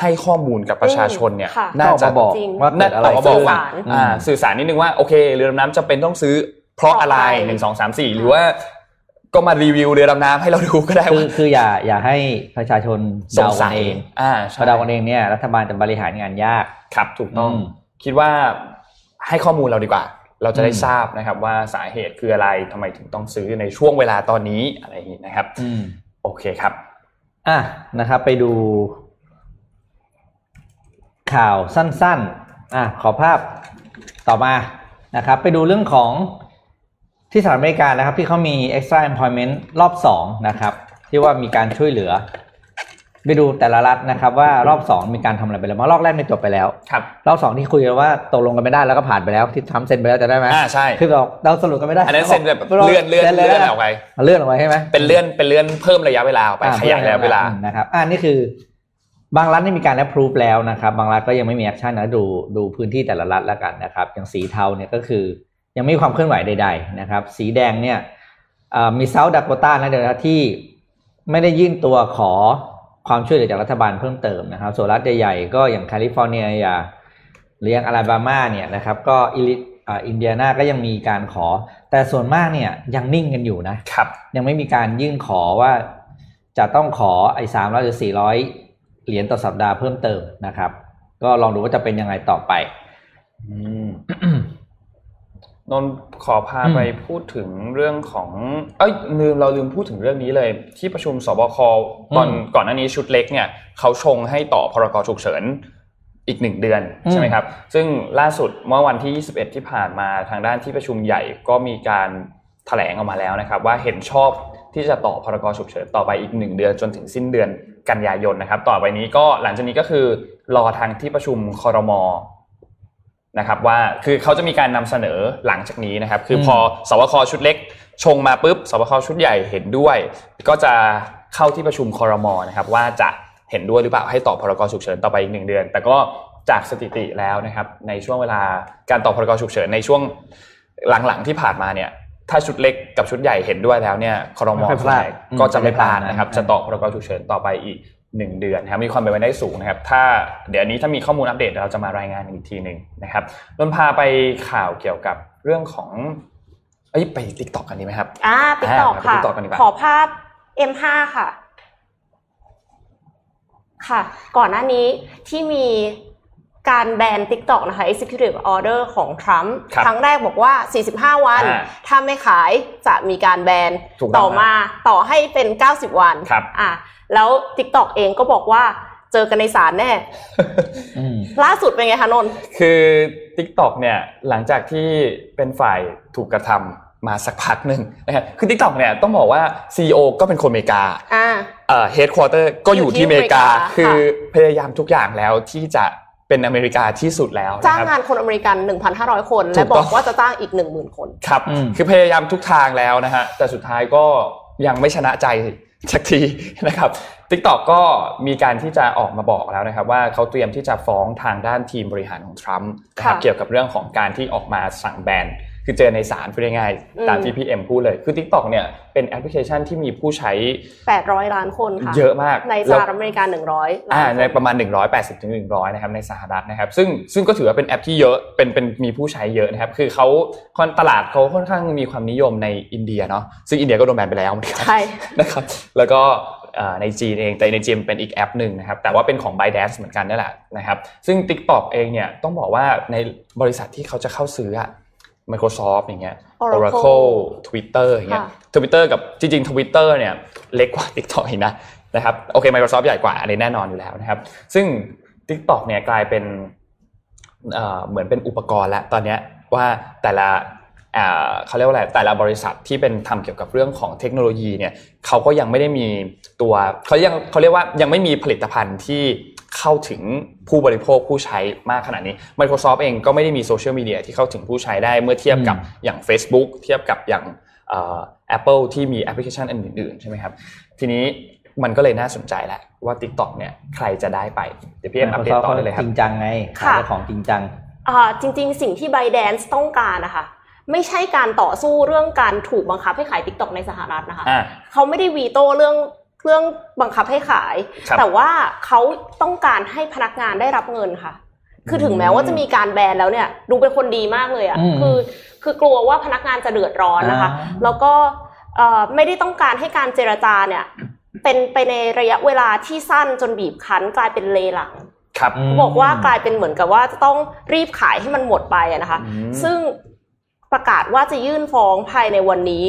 ให้ข้อมูลกับประชาชนเนี่ยค่ะน่าจะก็ออกมาบอกจริงว่าเกิน่าดอะไรออกมาบอกว่าสื่อสารอ่าสื่อสารนิดนึงว่าโอเคเรือดำน้ำจำเป็นต้องซื้อเพราะอะไรเพราะอะไรหนึ่งสองสามสี่หรือว่าก็มารีวิวเรือดำน้ำให้เราดูก็ได้คือว่าคืออย่าอย่าให้ประชาชนสงเดากัสันยเองอ่าพใช่อเดากันเองเนี่ยรัฐบาลจะบริหารงานยากครับถูกต้องอืมคิดว่าให้ข้อมูลเราดีกว่า เราจะได้อืมทราบนะครับว่าสาเหตุคืออะไรทำไมถึงต้องซื้อในช่วงเวลาตอนนี้อะไรอย่างนี้นะครับอืมโอเคครับอะนะครับ ไปดู ข่าวสั้นๆอะขอภาพต่อมานะครับไปดูเรื่องของที่สหรัฐอเมริกานะครับที่เขามี extra employment รอบสองนะครับที่ว่ามีการช่วยเหลือ ไปดูแต่ละรัฐนะครับ ว่ารอบสองมีการทำอะไรไปแล้วมางรอบแรกเนี่ยจบไปแล้วครับรอบสองที่คุยกันว่าตกลงกันไม่ได้แล้วก็ผ่านไปแล้วที่ทำเซ็นไปแล้วจะได้ไหมอ่าใช่คือเราเราสรุปกันไม่ได้อันนั้นเซ็นแบบเลื่อนเลื่อนเลื่อนออกไปเลื่อนออกไปใช่ไหมเป็นเลื่อนเป็นเลื่อนเพิ่มระยะเวลาออกไปอ่ขยายระยะเวลานะครับอ่านี่คือ บางรัฐนี่มีการ approve แล้วนะครับ บางรัฐก็ยังไม่มี action นะดูดูพื้นที่แต่ละรัฐแล้วกันนะครับ อย่างสีเทาเนี่ยก็คือยังไม่มีความเคลื่อนไหวใด ๆ นะครับ สีแดงเนี่ยอ่ามีเซาท์ด a โกตานะเดี๋ยวนะที่ไม่ได้ยื่นตัวขอความช่วยเหลือจากรัฐบาลเพิ่มเติมนะครับ ส่วนรัฐใหญ่ๆก็อย่างแคลิฟอร์เนียอย่างหรืออย่างอลาบามาเนี่ยนะครับก็อิลิอ่าอินเดียนาก็ยังมีการขอ แต่ส่วนมากเนี่ยยังนิ่งกันอยู่นะครับ ยังไม่มีการยื่นขอว่าจะต้องขอไอ้สามร้อยหรือสี่ร้อย เหรียญต่อสัปดาห์เพิ่มเติมนะครับ ก็ลองดูว่าจะเป็นยังไงต่อไปอืมนนท์ขอพาอืมไปพูดถึงเรื่องของ เอ้ยลืมเราลืมพูดถึงเรื่องนี้เลย ที่ประชุมสบคตอนก่อนหน้านี้ชุดเล็กเนี่ยเขาชงให้ต่อพรกฉุกเฉินอีกหนึ่งเดือนใช่ไหมครับ ซึ่งล่าสุดเมื่อวันที่ 21 ที่ผ่านมาทางด้านที่ประชุมใหญ่ก็มีการแถลงออกมาแล้วนะครับ ว่าเห็นชอบที่จะต่อพรกฉุกเฉินต่อไปอีกหนึ่งเดือนจนถึงสิ้นเดือน กันยายนนะครับ ต่อไปนี้ก็หลังจากนี้ก็คือรอทางที่ประชุมคอรมอนะครับว่าคือเขาจะมีการนำเสนอหลังจากนี้นะครับ คืออมพอสวคชุดเล็ก ชงมาปุ๊บสวคชุดใหญ่เห็นด้วย ก็จะเข้าที่ประชุมคอรมอนะครับว่าจะเห็นด้วยหรือเปล่าให้ต่อพรกฉุกเฉินต่อไปอีกหนึ่งเดือน แต่ก็จากสถิติแล้วนะครับ ในช่วงเวลาการต่อพรกฉุกเฉินในช่วงหลังๆที่ผ่านมาเนี่ย ถ้าชุดเล็กกับชุดใหญ่เห็นด้วยแล้วเนี่ยคอรมอไม่ค่อยพลาดก็จะไม่พลาดนะครับอืมจะต่อพรกฉุกเฉินต่อไปอีกหนึ่งเดือนนะครับมีความเป็นไปได้สูงนะครับ ถ้าเดี๋ยวนี้ถ้ามีข้อมูลอัปเดตเดี๋ยวเราจะมารายงานอีกทีหนึ่งนะครับนนท์พาไปข่าวเกี่ยวกับเรื่องของเอ้ยไป TikTok กันดีไหมครับอ่า TikTok อ่าไปค่ะ TikTok กันดีกว่าขอภาพ M5 ค่ะ ค่ะ ก่อนหน้านี้ที่มี การแบน TikTok นะคะ Executive Order ของทรัมป์ครับครั้งแรกบอกว่า 45 วันอ่าถ้าไม่ขายจะมีการแบนถูกต้องต่อมาต่อให้เป็น 90 วันครับอะแล้ว TikTok เองก็บอกว่าเจอกันในศาลแน่อืมล่าสุดเป็นไงคะนนท์คือ TikTok เนี่ยหลังจากที่เป็นฝ่ายถูกกระทำมาสักพักหนึ่งนะครับคือ TikTok เนี่ยต้องบอกว่า CEO ก็เป็นคนอเมริกาอ่าเอ่อ headquarter ก็อยู่ที่อเมริกาอยู่ที่อเมริกา คือค่ะพยายามทุกอย่างแล้วที่จะ เป็นอเมริกาที่สุดแล้วจ้างนะครับงานคนอเมริกัน 1,500 คนถูและกบต้อองกว่าจะจ้างอีก 10,000 คนครับอืมคือพยายามทุกทางแล้วนะฮะแต่สุดท้ายก็ยังไม่ชนะใจสักทีนะครับ TikTok ก็มีการที่จะออกมาบอกแล้วนะครับ ว่าเขาเตรียมที่จะฟ้องทางด้านทีมบริหารของทรัมป์นะครับค่ะเกี่ยวกับเรื่องของการที่ออกมาสั่งแบน คือเจอในศาลพูดง่ายอืมๆตามที่พี่เอ็มพูดเลย คือ TikTok เนี่ยเป็นแอปพลิเคชันที่มีผู้ใช้ 800 ล้านคนค่ะเยอะมากในสแล้วหรัฐอเมริกา 100ล้าอ่านคนในประมาณ 180ถึง100นะครับในสหรัฐนะครับ ซึ่งซึ่งก็ถือว่าเป็นแอปที่เยอะเป็นเป็นมีผู้ใช้เยอะนะครับ คือเขาค่อนตลาดเขาค่อนข้างมีความนิยมในอินเดียเนาะซึ่งอินเดียก็โดนแบนไปแล้วเหมือนกันใช่นะครับแล้วก็เอ่อในจีนเองแต่ในจีนเป็นอีกแอปหนึ่งนะครับแต่ว่าเป็นของ b y d a n c e เหมือนกันนี่แหละนะครับซึ่ง TikTok เองเนี่ยต้องบอกว่าในบริษัทที่เขาจะเข้าซื้ออะ Microsoft อย่างเงี้ย Oracle Oracle Twitter อย่างเงี้ยค่ะ Twitter กับจริงๆ Twitter เนี่ยเล็กกว่า TikTok อีกนะนะครับโอเค Microsoft ใหญ่กว่าอันนี้แน่นอนอยู่แล้วนะครับ ซึ่ง TikTok เนี่ยกลายเป็นเอ่อเหมือนเป็นอุปกรณ์แล้วตอนเนี้ยว่าแต่ละเอ่อเขาเรียกว่าอะไรแต่ละบริษัทที่เป็นทำเกี่ยวกับเรื่องของเทคโนโลยีเนี่ยเขาก็ยังไม่ได้มีตัวเขายังเขาเรียกว่ายังไม่มีผลิตภัณฑ์ที่ เข้าถึงผู้บริโภคผู้ใช้มากขนาดนี้ Microsoft เองก็ไม่ได้มีโซเชียลมีเดียที่เข้าถึงผู้ใช้ได้เมื่อเทียบกับอืมอย่าง Facebook เทียบกับอย่างเอ่อ Apple ที่มีแอปพลิเคชันอื่นๆใช่ไหมครับ ทีนี้มันก็เลยน่าสนใจแหละว่า TikTok เนี่ยใครจะได้ไป เดี๋ยวพี่เอ็มอัปเดตต่อได้เลยคจรับริงจังไงค่ะขายของจริงจังอ่าจริง ๆ สิ่งที่ b y d a n c e ต้องการนะคะไม่ใช่การต่อสู้เรื่องการถูกบังคับให้ขาย TikTok ในสหรัฐนะคะอ่าเขาไม่ได้วีโต้เรื่อง เรื่องบังคับให้ขาย ครับแต่ว่าเขาต้องการให้พนักงานได้รับเงินค่ะ คือถึงแม้ว่าจะมีการแบนแล้วเนี่ย ดูเป็นคนดีมากเลยอะอืมคือคือกลัวว่าพนักงานจะเดือดร้อนนะคะ อ่า แล้วก็เอ่อไม่ได้ต้องการให้การเจรจาเนี่ย เป็นไปในระยะเวลาที่สั้นจนบีบคั้นกลายเป็นเลหลัง ครับมบอกว่ากลายเป็นเหมือนกับว่าจะต้องรีบขายให้มันหมดไปอะนะคะ อืมซึ่งประกาศว่าจะยื่นฟ้องภายในวันนี้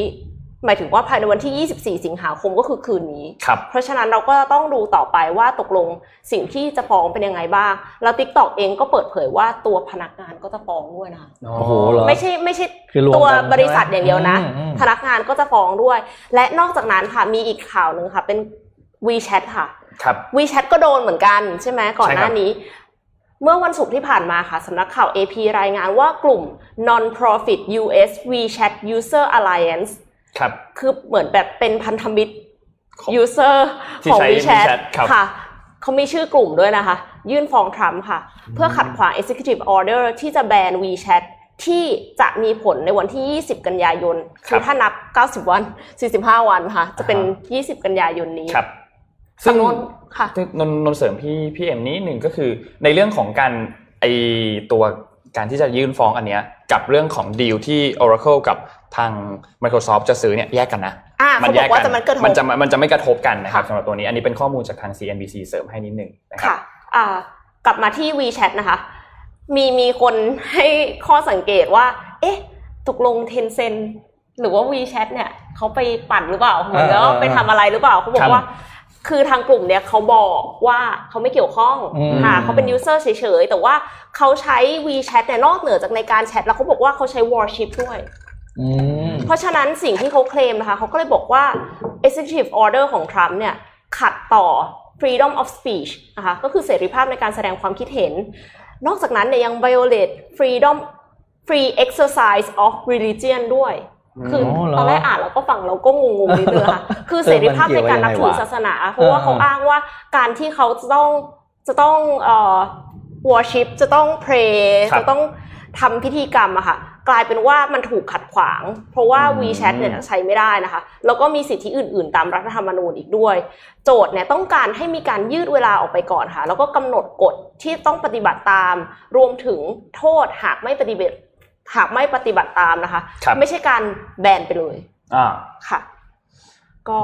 หมายถึงว่าภายในวันที่ 24 สิงหาคมก็คือคืนนี้ครับเพราะฉะนั้นเราก็ต้องดูต่อไปว่าตกลงสิ่งที่จะฟ้องเป็นยังไงบ้าง แล้ว TikTok เองก็เปิดเผยว่าตัวพนักงานก็จะฟ้องด้วยนะคะโอ้โหเหรอไม่ใช่ไม่ใช่คือรวมตัวกันบริษัทอย่างเดียวนะอืมอืมพนักงานก็จะฟ้องด้วย และนอกจากนั้นค่ะมีอีกข่าวหนึ่งค่ะ เป็น WeChat ค่ะครับ WeChat ก็โดนเหมือนกันใช่ไหมก่อนหน้าใช่ครับนี้เมื่อวันศุกร์ที่ผ่านมาค่ะสำนักข่าว AP รายงานว่ากลุ่ม Non-profit US WeChat User Alliance ครับ คือเหมือนแบบเป็นพันธมิตรของ user ที่ของใช้ WeChat WeChat ครับค่ะเขามีชื่อกลุ่มด้วยนะคะ ยื่นฟ้องทรัมป์ค่ะ เพื่อขัดขวาง executive order ที่จะแบน WeChat ที่จะมีผลในวันที่ 20 กันยายน คือถ้านับ 90 วัน 45 วันค่ะ จะเป็น 20 กันยายนนี้ครับซึ่งโน้นค่ะนนนนเสริมพี่พี่เอ็มนิดหนึ่งก็คือในเรื่องของการไอตัวการที่จะยื่นฟ้องอันเนี้ย กับเรื่องของดีลที่ Oracle กับทาง Microsoft จะซื้อเนี่ยแยกกันนะอ่าเขาบอกว่าจะมันกระทบมันจะมันจะไม่กระทบกันนะครับค่ะสำหรับตัวนี้อันนี้เป็นข้อมูลจากทาง CNBC เสริมให้นิดหนึ่งนะครัค่ะบอ่ากลับมาที่ WeChat นะคะ มีมีคนให้ข้อสังเกตว่า เอ๊ะตกลง Tencent หรือว่า WeChat เนี่ยเขาไปปั่นหรือเปล่าเหมือนกับว่าไปทำอะไรหรือเปล่าเขาบอครักบว่า คือทางกลุ่มเนี่ยเขาบอกว่าเขาไม่เกี่ยวข้องอืมค่ะเขาเป็น user เฉยๆ แต่ว่าเขาใช้ WeChat เนี่ยนอกเหนือจากในการแชทแล้วเขาบอกว่าเขาใช้ Warship ด้วยอืมเพราะฉะนั้นสิ่งที่เขาเคลมนะคะเขาก็เลยบอกว่า executive order ของทรัมป์เนี่ยขัดต่อ freedom of speech นะคะก็คือเสรีภาพในการแสดงความคิดเห็น นอกจากนั้นเนี่ยยัง violate freedom free exercise of religion ด้วย คืออ๋อเหรอตอนแรกอ่านแล้วก็ฟังเราก็งงๆนิดนึงค่ะ คือเสรีภาพในการนับถือศาสนา เพราะว่าเขาอ้างว่าการที่เขาจะต้องจะต้องเอ่อ worship จะต้อง pray ครับจะต้องทำพิธีกรรมอะค่ะกลายเป็นว่ามันถูกขัดขวาง เพราะว่าอืม WeChat เนี่ยใช้ไม่ได้นะคะ แล้วก็มีสิทธิอื่น ๆ ตามรัฐธรรมนูญอีกด้วย โจทย์เนี่ยต้องการให้มีการยืดเวลาออกไปก่อนค่ะ แล้วก็กำหนดกฎที่ต้องปฏิบัติตาม รวมถึงโทษหากไม่ปฏิบัติ หากไม่ปฏิบัติตามนะคะครับไม่ใช่การแบนไปเลยอ่าค่ะ ก็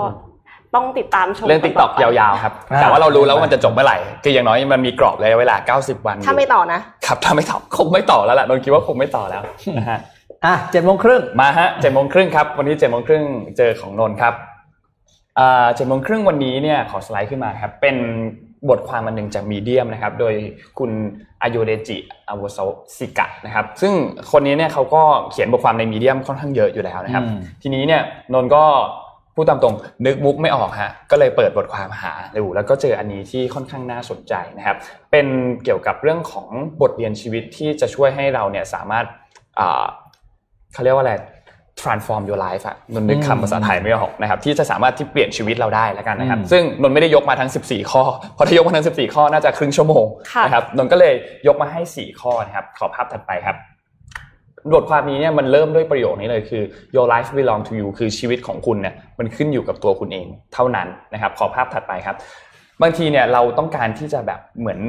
ต้องติดตามชมเรื่องติ๊กต็อกนยาวๆครับอ่าแต่ว่าเรารู้แล้วว่ามันจะจบเมื่อไหร่ คืออย่างน้อยมันมีกรอบระยะเวลา 90 วัน ถ้าไม่ต่อนะ ครับ ถ้าไม่ต่อคงไม่ต่อแล้วแหละนนท์คิดว่าคงไม่ต่อแล้วนะฮะอะเจ็ดโมงครึ่งมาฮะเจ็ดโมงครึ่งครับ วันนี้เจ็ดโมงครึ่งเจอของนนท์ครับอ่าเจ็ดโมงครึ่งวันนี้เนี่ยขอสไลด์ขึ้นมาครับ เป็น บทความอันหนึ่งจากมีเดียมนะครับ โดยคุณอายุเดจิอาวุโสสิกะนะครับ ซึ่งคนนี้เนี่ยเขาก็เขียนบทความในมีเดียมค่อนข้างเยอะอยู่แล้วนะครับอืมทีนี้เนี่ยนนท์ก็พูดตามตรงนึกมุกไม่ออกฮะก็เลยเปิดบทความหาดูแล้วก็เจออันนี้ที่ค่อนข้างน่าสนใจนะครับ เป็นเกี่ยวกับเรื่องของบทเรียนชีวิตที่จะช่วยให้เราเนี่ยสามารถอ่าเขาเรียกว่าอะไร transform your life อะนนท์นึกอืมคำภาษาไทยไม่ออกนะครับที่จะสามารถที่เปลี่ยนชีวิตเราได้แล้วกันนะครับอืมซึ่งนนท์ไม่ได้ยกมาทั้ง 14 ข้อเพราะถ้ายกมาทั้ง 14 ข้อน่าจะครึ่งชั่วโมงค่ะนะครับนนท์ก็เลยยกมาให้ 4 ข้อนะครับขอภาพถัดไปครับบทความนี้เนี่ยมันเริ่มด้วยประโยคนี้เลยคือ your life belong to you คือชีวิตของคุณเนี่ยมันขึ้นอยู่กับตัวคุณเอง เท่านั้นนะครับขอภาพถัดไปครับ บางทีเนี่ยเราต้องการที่จะแบบเหมือน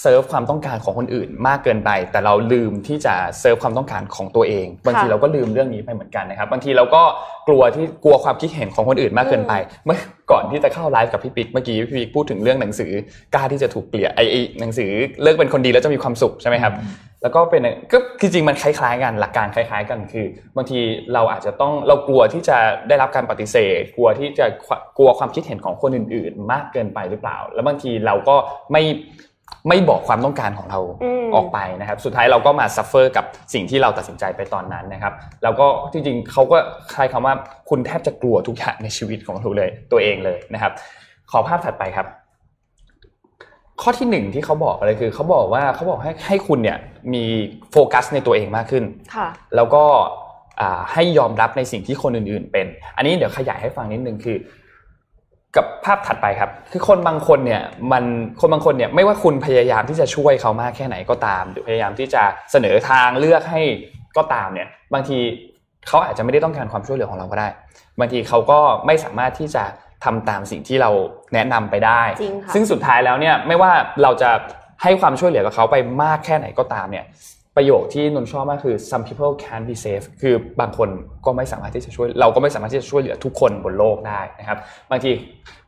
เซิร์ฟความต้องการของคนอื่นมากเกินไป แต่เราลืมที่จะเซิร์ฟความต้องการของตัวเอง บางทีเราก็ลืมเรื่องนี้ไปเหมือนกันนะครับ บางทีเราก็กลัวที่กลัวความคิดเห็นของคนอื่นมากเกินไป เมื่อก่อนที่จะเข้าไลฟ์กับพี่ปิ๊กเมื่อกี้พี่ปิ๊กพูดถึงเรื่องหนังสือกล้าที่จะถูกเกลียดไอ้ไอ้หนังสือเลิกเป็นคนดีแล้วจะมีความสุขใช่ไหมครับ แล้วก็เป็นก็คือจริงมันคล้ายๆกันหลักการคล้ายๆ กันคือ บางทีเราอาจจะต้องเรากลัวที่จะได้รับการปฏิเสธ กลัวที่จะกลัวความคิดเห็นของคนอื่น ๆ มากเกินไปหรือเปล่า แล้วบางทีเราก็ไม่ไม่บอกความต้องการของเราอืมออกไปนะครับ สุดท้ายเราก็มา suffer กับสิ่งที่เราตัดสินใจไปตอนนั้นนะครับ แล้วก็จริงๆเขาก็ใช้คำว่าคุณแทบจะกลัวทุกอย่างในชีวิตของตัวเลยตัวเองเลยนะครับ ขอภาพถัดไปครับ ข้อที่หนึ่งที่เขาบอกเลยคือเขาบอกว่าเขาบอกให้ให้คุณเนี่ยมีโฟกัสในตัวเองมากขึ้นค่ะแล้วก็อ่าให้ยอมรับในสิ่งที่คนอื่น ๆ เป็น อันนี้เดี๋ยวขยายให้ฟังนิดนึงคือ กับภาพถัดไปครับ คือคนบางคนเนี่ยมันคนบางคนเนี่ยไม่ว่าคุณพยายามที่จะช่วยเขามากแค่ไหนก็ตาม หรือพยายามที่จะเสนอทางเลือกให้ก็ตามเนี่ย บางทีเขาอาจจะไม่ได้ต้องการความช่วยเหลือของเราก็ได้ บางทีเขาก็ไม่สามารถที่จะทำตามสิ่งที่เรา แนะนำไปได้จริงค่ะซึ่งสุดท้ายแล้วเนี่ยไม่ว่าเราจะให้ความช่วยเหลือกับเขาไปมากแค่ไหนก็ตามเนี่ยประโยคที่นนท์ชอบมากคือ some people can't be safe คือบางคนก็ไม่สามารถที่จะช่วย เราก็ไม่สามารถที่จะช่วยเหลือทุกคนบนโลกได้นะครับ บางที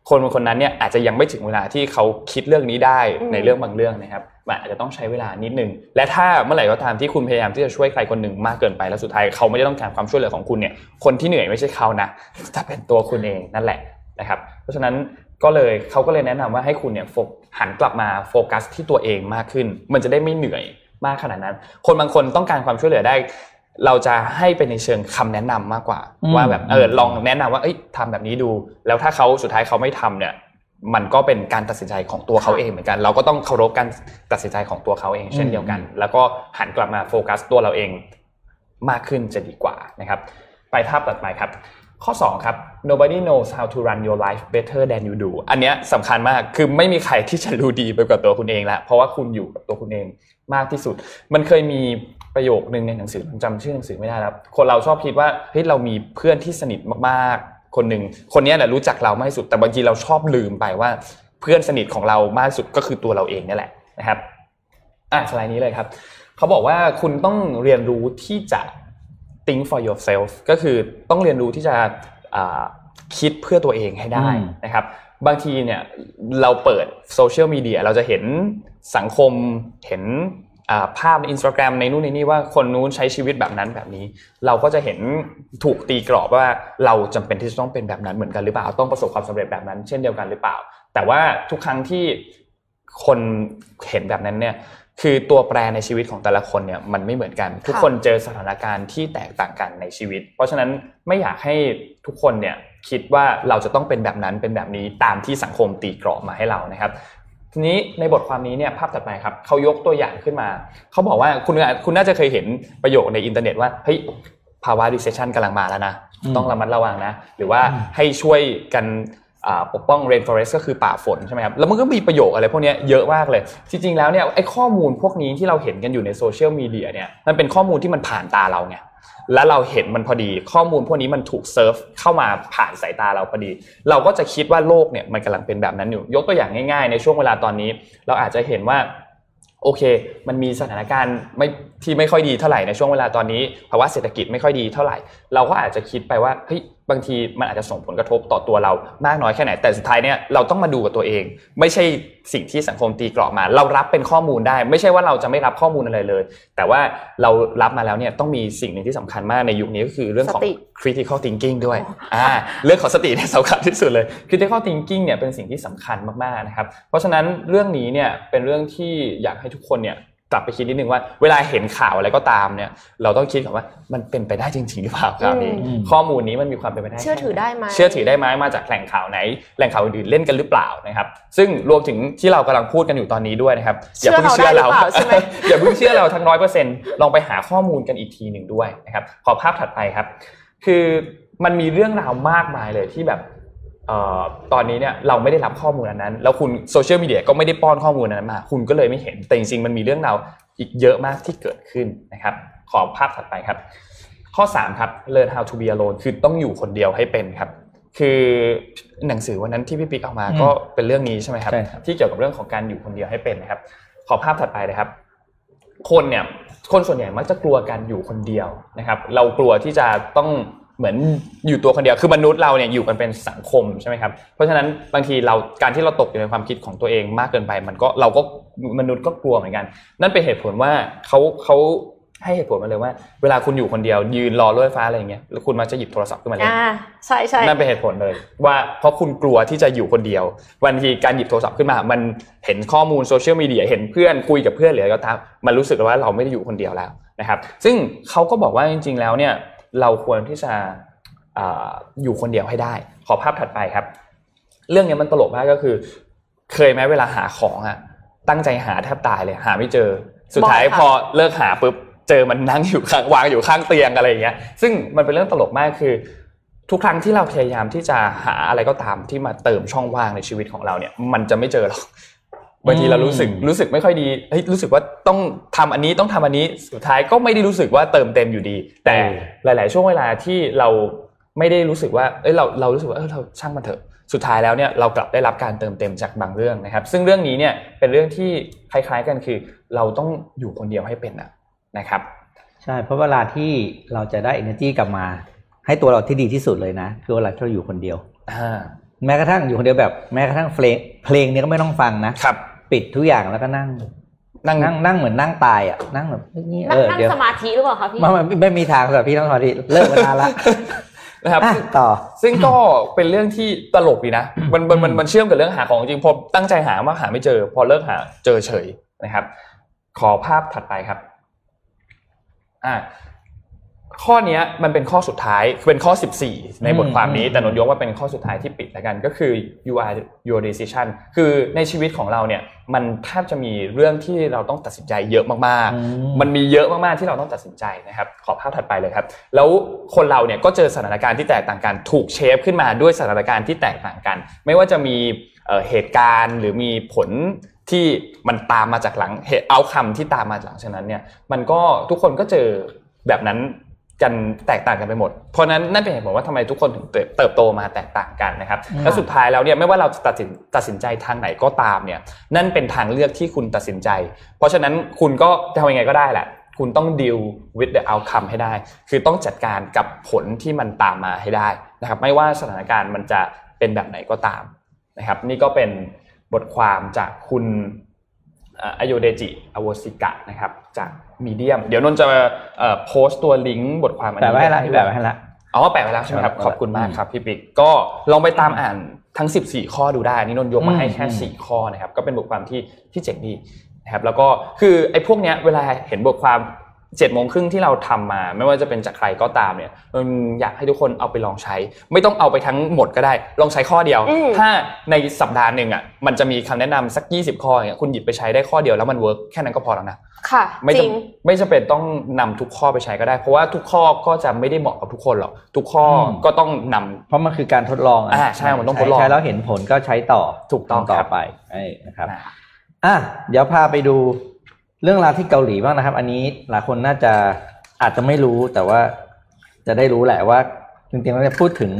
คนบางคนนั้นเนี่ยอาจจะยังไม่ถึงเวลาที่เขาคิดเรื่องนี้ได้อืมในเรื่องบางเรื่องนะครับมันอาจจะต้องใช้เวลานิดนึง และถ้าเมื่อไหร่ก็ตามที่คุณพยายามที่จะช่วยใครคนหนึ่งมากเกินไปแล้วสุดท้ายเขาไม่ได้ต้องการความช่วยเหลือของคุณเนี่ยคนที่เหนื่อยไม่ใช่เขานะแต่เป็นตัวคุณเองนั่นแหละนะครับ เพราะฉะนั้น ก็เลยเขาก็เลยแนะนำว่าให้คุณเนี่ยโฟกหันกลับมาโฟกัสที่ตัวเองมากขึ้น มันจะได้ไม่เหนื่อยมากขนาดนั้น คนบางคนต้องการความช่วยเหลือได้ เราจะให้เป็นในเชิงคำแนะนำมากกว่าอืมว่าแบบเออลองแนะนำว่าเอ้ยทำแบบนี้ดู แล้วถ้าเขาสุดท้ายเขาไม่ทำเนี่ย มันก็เป็นการตัดสินใจของตัวเขาเองเหมือนกัน เราก็ต้องเคารพการตัดสินใจของตัวเขาเองเช่นเดียวกัน แล้วก็หันกลับมาโฟกัสตัวเราเองมากขึ้นจะดีกว่านะครับ ไปภาพต่อไปครับ ข้อ 2 ครับ nobody knows how to run your life better than you do อันเนี้ยสำคัญมาก คือไม่มีใครที่จะรู้ดีไปกว่าตัวคุณเองแล้วเพราะว่าคุณอยู่กับตัวคุณเองมากที่สุด มันเคยมีประโยคนึงในหนังสือจำชื่อหนังสือไม่ได้แล้วคนเราชอบคิดว่า เฮ้ย เรามีเพื่อนที่สนิทมากๆ คนหนึ่ง คนนี้แหละรู้จักเรามากที่สุด แต่บางทีเราชอบลืมไปว่า เพื่อนสนิทของเรามากที่สุดก็คือตัวเราเองนี่แหละนะครับ อะสไลด์นี้เลยครับ เขาบอกว่าคุณต้องเรียนรู้ที่จะ think for yourself ก็คือต้องเรียนรู้ที่จะอ่าคิดเพื่อตัวเองให้ได้อืมนะครับ บางทีเนี่ยเราเปิดโซเชียลมีเดียเราจะเห็นสังคมเห็นอ่าภาพในอินสตาแกรมในนู่นในนี่ว่าคนนู้นใช้ชีวิตแบบนั้นแบบนี้ เราก็จะเห็นถูกตีกรอบว่าเราจำเป็นที่จะต้องเป็นแบบนั้นเหมือนกันหรือเปล่าต้องประสบความสำเร็จแบบนั้น เช่นเดียวกันหรือเปล่า แต่ว่าทุกครั้งที่คนเห็นแบบนั้นเนี่ย คือตัวแปรในชีวิตของแต่ละคนเนี่ยมันไม่เหมือนกัน ทุกคนเจอสถานการณ์ที่แตกต่างกันในชีวิต เพราะฉะนั้นไม่อยากให้ทุกคนเนี่ยคิดว่าเราจะต้องเป็นแบบนั้นเป็นแบบนี้ตามที่สังคมตีกรอบมาให้เรานะครับ ทีนี้ในบทความนี้เนี่ยภาพถัดไปครับเขายกตัวอย่างขึ้นมาเขาบอกว่าคุณคุณน่าจะเคยเห็นประโยคในอินเทอร์เน็ตว่าเฮ้ยภาวะ recession กำลังมาแล้วนะอืมต้องระมัดระวังนะ หรือว่าให้ช่วยกันอ่า ปกป้อง rainforest ก็คือป่าฝนใช่ไหมครับ แล้วมันก็มีประโยคอะไรพวกนี้เยอะมากเลย จริง ๆ แล้วเนี่ยไอ้ข้อมูลพวกนี้ที่เราเห็นกันอยู่ในโซเชียลมีเดียเนี่ย มันเป็นข้อมูลที่มันผ่านตาเราไง แล้วเราเห็นมันพอดี ข้อมูลพวกนี้มันถูกเซิร์ฟเข้ามาผ่านสายตาเราพอดี เราก็จะคิดว่าโลกเนี่ยมันกำลังเป็นแบบนั้นอยู่ ยกตัวอย่างง่าย ๆ ในช่วงเวลาตอนนี้ เราอาจจะเห็นว่าโอเค มันมีสถานการณ์ไม่ที่ไม่ค่อยดีเท่าไหร่ในช่วงเวลาตอนนี้ภาวะเศรษฐกิจไม่ค่อยดีเท่าไหร่ เราก็อาจจะคิดไปว่าเฮ้ยบางทีมันอาจจะส่งผลกระทบต่อตัวเรามากน้อยแค่ไหน แต่สุดท้ายเนี่ยเราต้องมาดูกับตัวเอง ไม่ใช่สิ่งที่สังคมตีกรอบมา เรารับเป็นข้อมูลได้ ไม่ใช่ว่าเราจะไม่รับข้อมูลอะไรเลย แต่ว่าเรารับมาแล้วเนี่ยต้องมีสิ่งหนึ่งที่สำคัญมากในยุคนี้ก็คือเรื่องของสติ critical thinking ด้วยอ่าเรื่องของสติเนี่ยสำคัญที่สุดเลย critical thinking เนี่ยเป็นสิ่งที่สำคัญมากๆนะครับเพราะฉะนั้นเรื่องนี้เนี่ยเป็นเรื่องที่อยากให้ทุกคนเนี่ย กลับไปคิดนิดนึงว่าเวลาเห็นข่าวอะไรก็ตามเนี่ย เราต้องคิดก่อนว่ามันเป็นไปได้จริงๆหรือเปล่าข่าวนี้อืมข้อมูลนี้มันมีความเป็นไปได้เชื่อถือได้ไหมเชื่อถือได้ไหมมาจากแหล่งข่าวไหน แหล่งข่าวอื่นๆเล่นกันหรือเปล่านะครับ ซึ่งรวมถึงที่เรากำลังพูดกันอยู่ตอนนี้ด้วยนะครับอย่าเพิ่งเชื่อเราเชื่อเราได้หรือเปล่าใช่ไหมอย่าเพิ่งเชื่อเราทั้งร้อยเปอร์เซ็นต์ลองไปหาข้อมูลกันอีกทีหนึ่งด้วยนะครับขอภาพถัดไปครับ คือมันมีเรื่องราวมากมายเลยที่แบบเอ่อ ตอนนี้เนี่ยเราไม่ได้รับข้อมูลอันนั้น แล้วคุณโซเชียลมีเดียก็ไม่ได้ป้อนข้อมูลอันนั้นมา คุณก็เลยไม่เห็นแต่จริงๆมันมีเรื่องราวอีกเยอะมากที่เกิดขึ้นนะครับ ขอภาพถัดไปครับ ข้อ 3 ครับ learn how to be alone คือต้องอยู่คนเดียวให้เป็นครับ คือหนังสือวันนั้นที่พี่ปิ๊กเอามาอืมก็เป็นเรื่องนี้ใช่ไหมครับใช่ครับที่เกี่ยวกับเรื่องของการอยู่คนเดียวให้เป็นนะครับ ขอภาพถัดไปเลยครับ คนเนี่ยคนส่วนใหญ่มักจะกลัวการอยู่คนเดียวนะครับ เรากลัวที่จะต้อง เหมือนอยู่ตัวคนเดียวคือมนุษย์เราเนี่ยอยู่กันเป็นสังคมใช่ไหมครับเพราะฉะนั้นบางทีเราการที่เราตกอยู่ในความคิดของตัวเองมากเกินไป มันก็เราก็มนุษย์ก็กลัวเหมือนกัน นั่นเป็นเหตุผลว่าเขาเขาให้เหตุผลมาเลยว่า เวลาคุณอยู่คนเดียว ยืนรอรถไฟฟ้าอะไรอย่างเงี้ยแล้วคุณมักจะหยิบโทรศัพท์ขึ้นมาเล่นอ่าใช่ใช่นั่นเป็นเหตุผลเลย ว่าเพราะคุณกลัวที่จะอยู่คนเดียววันทีการหยิบโทรศัพท์ขึ้นมา มันเห็นข้อมูลโซเชียลมีเดียเห็นเพื่อนคุยกับเพื่อนหรืออะไรก็ตามมันรู้สึกว่าเราไม่ได้อยู่คนเดียวแล้วนะครับ ซึ่งเขาก็บอกว่าจริง ๆ แล้วเนี่ย เราควรที่จะอ่าอยู่คนเดียวให้ได้ ขอภาพถัดไปครับ เรื่องเนี้ยมันตลกมากก็คือ เคยไหมเวลาหาของอะตั้งใจหาแทบตายเลยหาไม่เจอ สุดท้ายบ่อยค่ะพอเลิกหาปุ๊บเจอมันนั่งอยู่ข้างวางอยู่ข้างเตียงอะไรอย่างเงี้ย ซึ่งมันเป็นเรื่องตลกมากคือ ทุกครั้งที่เราพยายามที่จะหาอะไรก็ตามที่มาเติมช่องว่างในชีวิตของเราเนี่ย มันจะไม่เจอหรอก บางทีเรารู้สึกรู้สึกไม่ค่อยดีเฮ้ยรู้สึกว่าต้องทำอันนี้ต้องทำอันนี้สุดท้ายก็ไม่ได้รู้สึกว่าเติมเต็มอยู่ดี แต่หลาย ๆ ช่วงเวลาที่เราไม่ได้รู้สึกว่าเอ้ยเราเรารู้สึกว่าเออเราช่างมันเถอะสุดท้ายแล้วเนี่ยเรากลับได้รับการเติมเต็มจากบางเรื่องนะครับ ซึ่งเรื่องนี้เนี่ยเป็นเรื่องที่คล้ายๆกันคือ เราต้องอยู่คนเดียวให้เป็นนะนะครับใช่เพราะเวลาที่เราจะได้ energy กลับมา ให้ตัวเราที่ดีที่สุดเลยนะ คือเวลาที่เราอยู่คนเดียวอ่าแม้กระทั่งอยู่คนเดียวแบบแม้กระทั่งเพลงเพลงเนี้ยก็ไม่ต้องฟังนะครับ ปิดทุกอย่างแล้วก็นั่ง นั่งนั่งนั่งเหมือนนั่งตายอะนั่งแบบนี่นั่เองอนั่งเดี๋ยวสมาธิหรือเปล่าคะพี่ไมันไม่มีทางสำหรับพี่ต้องสมาธิเลิกมานานละนะครับอะต่อซึ่งก็เป็นเรื่องที่ตลกดีนะมันมันมันมันเชื่อมกับเรื่องหาของจริงพอตั้งใจหามาหาไม่เจอ พอเลิกหาเจอเฉยนะครับ ขอภาพถัดไปครับ อ่า ข้อเนี้ยมันเป็นข้อสุดท้ายเป็นข้อ 14 ในบทความนี้ แต่นนท์ยกว่าเป็นข้อสุดท้ายที่ปิดแล้วกันก็คือ you are your decision คือในชีวิตของเราเนี่ยมันแทบจะมีเรื่องที่เราต้องตัดสินใจเยอะมากอืมๆมันมีเยอะมากๆที่เราต้องตัดสินใจนะครับ ขอภาพถัดไปเลยครับ แล้วคนเราเนี่ยก็เจอสถานการณ์ที่แตกต่างกันถูกเชฟขึ้นมาด้วยสถานการณ์ที่แตกต่างกัน ไม่ว่าจะมีเอ่อเหตุการณ์หรือมีผลที่มันตามมาจากหลังเหตุเอาคำที่ตามมาหลังฉะนั้นเนี่ยมันก็ทุกคนก็เจอแบบนั้น กันแตกต่างกันไปหมด เพราะฉะนั้นนั่นเป็นเหตุผลว่าทำไมทุกคนถึงเติบเติบโตมาแตกต่างกันนะครับอืมและสุดท้ายแล้วเนี่ยไม่ว่าเราจะตัดสินตัดสินใจทางไหนก็ตามเนี่ยนั่นเป็นทางเลือกที่คุณตัดสินใจ เพราะฉะนั้นคุณก็จะทำยังไงก็ได้แหละคุณต้อง deal with the outcome ให้ได้ คือต้องจัดการกับผลที่มันตามมาให้ได้นะครับ ไม่ว่าสถานการณ์มันจะเป็นแบบไหนก็ตามนะครับ นี่ก็เป็นบทความจากคุณอโยเดจิอโวสิกะนะครับจาก มีเดียมเดี๋ยวนนท์จะเอ่อโพสต์ตัวลิงก์บทความอันแปะนี้ไว้ให้ละให้แปะไว้ให้ละอ๋อแปะไว้แล้วใช่ไหมครับแปะไว้แล้วขอบคุณมากครับพี่ปิ๊กก็ลองไปตามอ่านทั้ง 14 ข้อดูได้อันนี่นนท์ยกมาให้แค่อืม4ข้อนะครับก็เป็นบทความที่ที่เจ๋งดีนะครับแล้วก็คือไอ้พวกเนี้ยเวลาเห็นบทความ เจ็ดโมงครึ่งที่เราทำมา ไม่ว่าจะเป็นจากใครก็ตามเนี่ยนนอยากให้ทุกคนเอาไปลองใช้ ไม่ต้องเอาไปทั้งหมดก็ได้ ลองใช้ข้อเดียวอืมถ้าในสัปดาห์หนึ่งอะมันจะมีคำแนะนำสัก 20 ข้ออย่างเงี้ยคุณหยิบไปใช้ได้ข้อเดียวแล้วมันเวิร์กแค่นั้นก็พอแล้วนะค่ะไม่จริงจำไม่จำเป็นต้องนำทุกข้อไปใช้ก็ได้ เพราะว่าทุกข้อก็จะไม่ได้เหมาะกับทุกคนหรอกทุกข้ออมก็ต้องนำเพราะมันคือการทดลองะอ่าใช่มันต้องทดลองใช้แล้วเห็นผลก็ใช้ต่อถูกต้องต่อครับไปไอ้นะครับอ่าอะเดี๋ยวพาไปดู เรื่องราวที่เกาหลีบ้างนะครับ อันนี้หลายคนน่าจะอาจจะไม่รู้แต่ว่าจะได้รู้แหละว่าจริงๆเราจะพูดถึง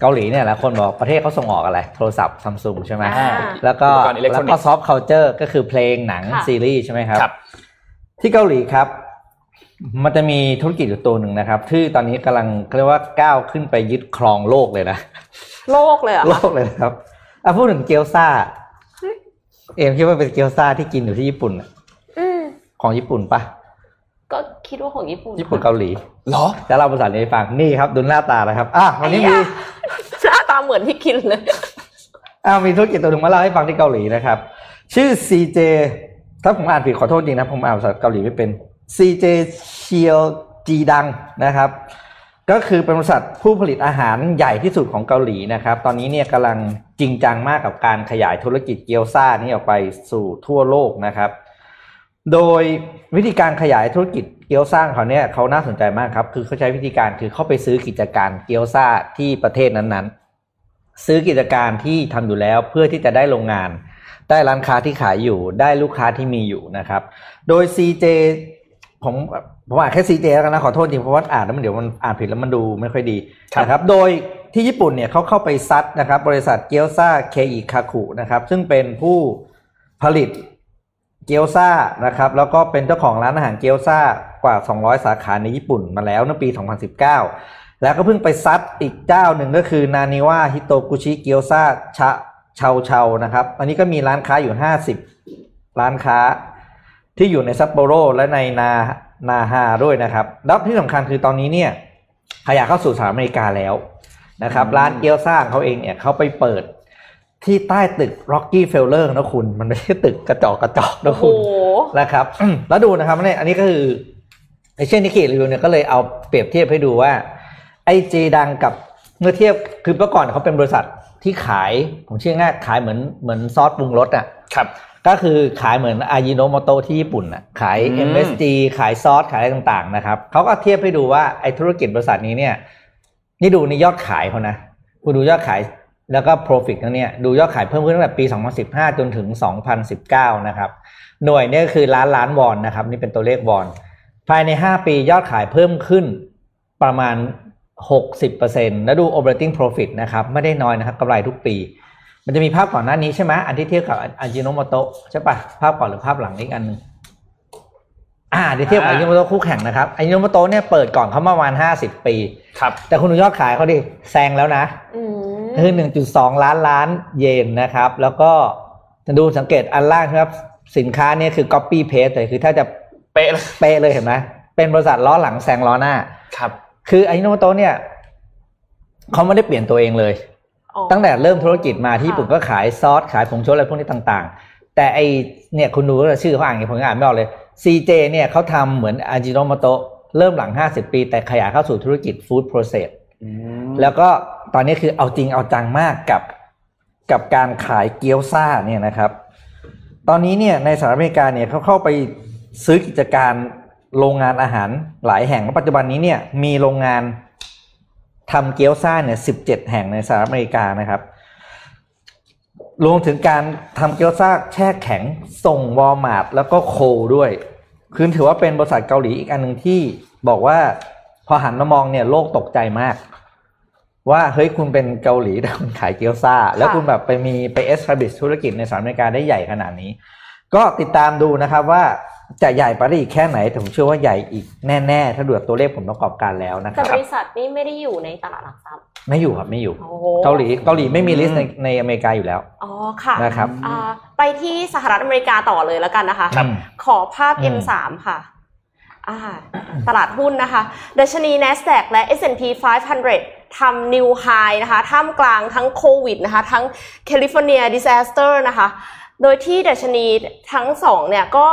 เกาหลีเนี่ยหลายคนบอกประเทศเขาส่งออกอะไร โทรศัพท์ซัมซุงใช่ไหมอ่าแล้วก็อุปกรณ์อิเล็กทรอนิกส์แล้วก็ soft culture ก็คือเพลงหนังค่ะซีรีส์ใช่ไหมครับครับ ที่เกาหลีครับ มันจะมีธุรกิจอยู่ตัวหนึ่งนะครับ ที่ตอนนี้กำลังเขาเรียกว่าก้าวขึ้นไปยึดครองโลกเลยนะ โลกเลยเหรอะโลกเลยนะครับอะพูดถึงเกี๊ยวซ่าเอ็มคิดว่าเป็นเกี๊ยวซ่าที่กินอยู่ที่ญี่ปุ่นน่ะอืม ของญี่ปุ่นปะก็คิดว่าของญี่ปุ่นญี่ปุ่นเกาหลีเหรอจะเล่าภาษานี้ให้ฟังนี่ครับดูหน้าตานะครับอะวันนี้มีไอ้ยะหน้าตาเหมือนที่กินเลยอะมีธุรกิจตัวหนึ่งมาเล่าให้ฟังที่เกาหลีนะครับ ชื่อ CJ ถ้าผมอ่านผิดขอโทษจริงนะผมอ่านภาษาเกาหลีไม่เป็น CJ เชียวจีดังนะครับ ก็คือเป็นบริษัทผู้ผลิตอาหารใหญ่ที่สุดของเกาหลีนะครับ ตอนนี้เนี่ยกำลังจริงจังมากกับการขยายธุรกิจเกี๊ยวซ่านี้ออกไปสู่ทั่วโลกนะครับ โดยวิธีการขยายธุรกิจเกี๊ยวซ่าของเขาเนี่ยเขาน่าสนใจมากครับ คือเขาใช้วิธีการคือเข้าไปซื้อกิจการเกี๊ยวซ่าที่ประเทศนั้นๆ ซื้อกิจการที่ทำอยู่แล้วเพื่อที่จะได้โรงงาน ได้ร้านค้าที่ขายอยู่ได้ลูกค้าที่มีอยู่นะครับ โดย CJ ผมผมอ่านแค่ CJ แล้วกันนะขอโทษจริงเพราะว่าอ่านแล้วมันเดี๋ยวมันอ่านผิดแล้วมันดูไม่ค่อยดีครับนะครับโดยที่ญี่ปุ่นเนี่ยเขาเข้าไปซัดนะครับบริษัทเกียวซาเคอิคาคุนะครับซึ่งเป็นผู้ผลิต เกียวซานะครับแล้วก็เป็นเจ้าของร้านอาหารเกียวซากว่า 200 สาขาในญี่ปุ่นมาแล้วในปี 2019 แล้วก็เพิ่งไปซัดอีกเจ้าหนึ่งก็คือนานิวาฮิโตกุชิเกียวซาชะเชาเชานะครับ อันนี้ก็มีร้านค้าอยู่ 50 ร้านค้าที่อยู่ในซัปโปโรและในนานาฮาด้วยนะครับแล้วที่สำคัญคือตอนนี้เนี่ยขยายเข้าสู่สหรัฐอเมริกาแล้วนะครับ ร้านเกี๊ยวซ่าของเขาเองเนี่ยเขาไปเปิด ที่ใต้ตึก Rocky f e l l e r นะคุณ มันไม่ใช่ตึกกระจอกกระจอกนะโอ้โหคุณนะครับ แล้วดูนะครับเนี่ยอันนี้ก็คือ Asian Nikkei Review เนี่ยก็เลยเอาเปรียบเทียบให้ดูว่าไอ้ CJ ดังกับเมื่อเทียบคือเมื่อก่อนเขาเป็นบริษัทที่ขาย ผมเชื่อง่ายขายเหมือนเหมือนซอสปรุงรสอะครับ ก็คือขายเหมือนอายิโนโมโตที่ญี่ปุ่นน่ะขายอืม MSG ขายซอสขายอะไรต่างๆนะครับเขาก็เทียบให้ดูว่าไอ้ธุรกิจบริษัทนี้เนี่ยนี่ดูในยอดขายเขานะคุณดูยอดขาย แล้วก็ profit เขาเนี่ยดูยอดขายเพิ่มขึ้นตั้งแต่ปี 2015 จนถึง 2019 นะครับ หน่วยเนี่ยคือล้านล้านวอนนะครับ นี่เป็นตัวเลขวอน ภายใน 5 ปียอดขายเพิ่มขึ้นประมาณ 60%แล้วดู operating profit นะครับ ไม่ได้น้อยนะครับกำไรทุกปี มันจะมีภาพก่อนหน้านี้ใช่ไหมอันที่เทียบกับอาจิโนโมโตะใช่ปะภาพก่อนหรือภาพหลังอีกอันหนึ่งอ่าเดี๋ยวเทียบกับอาจิโนโมโตะคู่แข่งนะครับอาจิโนโมโตะเนี่ยเปิดก่อนเขามาประมาณห้าสิบปี ครับ แต่คุณดูยอดขายเขาดิแซงแล้วนะ อืม คือหนึ่งจุดสองล้านล้านเยนนะครับ แล้วก็จะดูสังเกตอันล่างครับ สินค้าเนี่ยคือ copy paste เลยคือถ้าจะเป๊ะเลยเป๊ะเลยเห็นไหมเป็นบริษัทล้อหลังแซงล้อหน้า ครับ คืออาจิโนโมโตะเนี่ยเขาไม่ได้เปลี่ยนตัวเองเลยอ๋อตั้งแต่เริ่มธุรกิจมาที่ค่ะญี่ปุ่นก็ขายซอสขายผงชูรสอะไรพวกนี้ต่าง ๆ แต่ไอเนี่ยคุณดูว่าชื่อเขาอ่านไงผมก็อ่านไม่ออกเลย CJ เนี่ยเขาทำเหมือนอาจิโนโมโตะเริ่มหลัง 50 ปี แต่ขยายเข้าสู่ธุรกิจ food process อืมแล้วก็ ตอนนี้คือเอาจริงเอาจังมากกับกับการขายเกี๊ยวซ่าเนี่ยนะครับ ตอนนี้เนี่ยในสหรัฐอเมริกาเนี่ยเขาเข้าไปซื้อกิจการโรงงานอาหารหลายแห่งแล้วปัจจุบันนี้เนี่ยมีโรงงานทำเกี๊ยวซ่าเนี่ยสิบเจ็ดแห่งในสหรัฐอเมริกานะครับรวมถึงการทำเกี๊ยวซ่าแช่แข็งส่งวอลมาร์ทแล้วก็โคด้วย คือถือว่าเป็นบริษัทเกาหลีอีกอันหนึ่งที่บอกว่าพอหันมามองเนี่ยโลกตกใจมาก ว่าเฮ้ยคุณเป็นเกาหลีแต่คุณขายเกี๊ยวซ่า แล้วคุณแบบไปมีไปเอส a b บิ h ธุรกิจในสหรัฐอเมริกาได้ใหญ่ขนาดนี้ ก็ติดตามดูนะครับว่าจะใหญ่ไปได้อีกแค่ไหนแต่ผมเชื่อว่าใหญ่อีกแน่ๆ ถ้าดูจากตัวเลขผลประกอบการแล้วนะคแต่รับบริษัทนี้ไม่ได้อยู่ในตลาดหลักทรัพย์ไม่อยู่ครับไม่อยู่โอ้โหเกาหลีเกาหลีไม่มีลิสต์ในในอเมริกาอยู่แล้วอ๋อค่ะนะครับอ่าไปที่สหรัฐอเมริกาต่อเลยแล้วกันนะคะครับขอภาพอืม M3 ค่ะอ่า ตลาดหุ้นนะคะดัชนี NASDAQ และ S&P 500ทำ new high นะคะท่ามกลางทั้งโควิดนะคะทั้ง California disaster นะคะโดยที่ดัชนีทั้งสองเนี่ยก็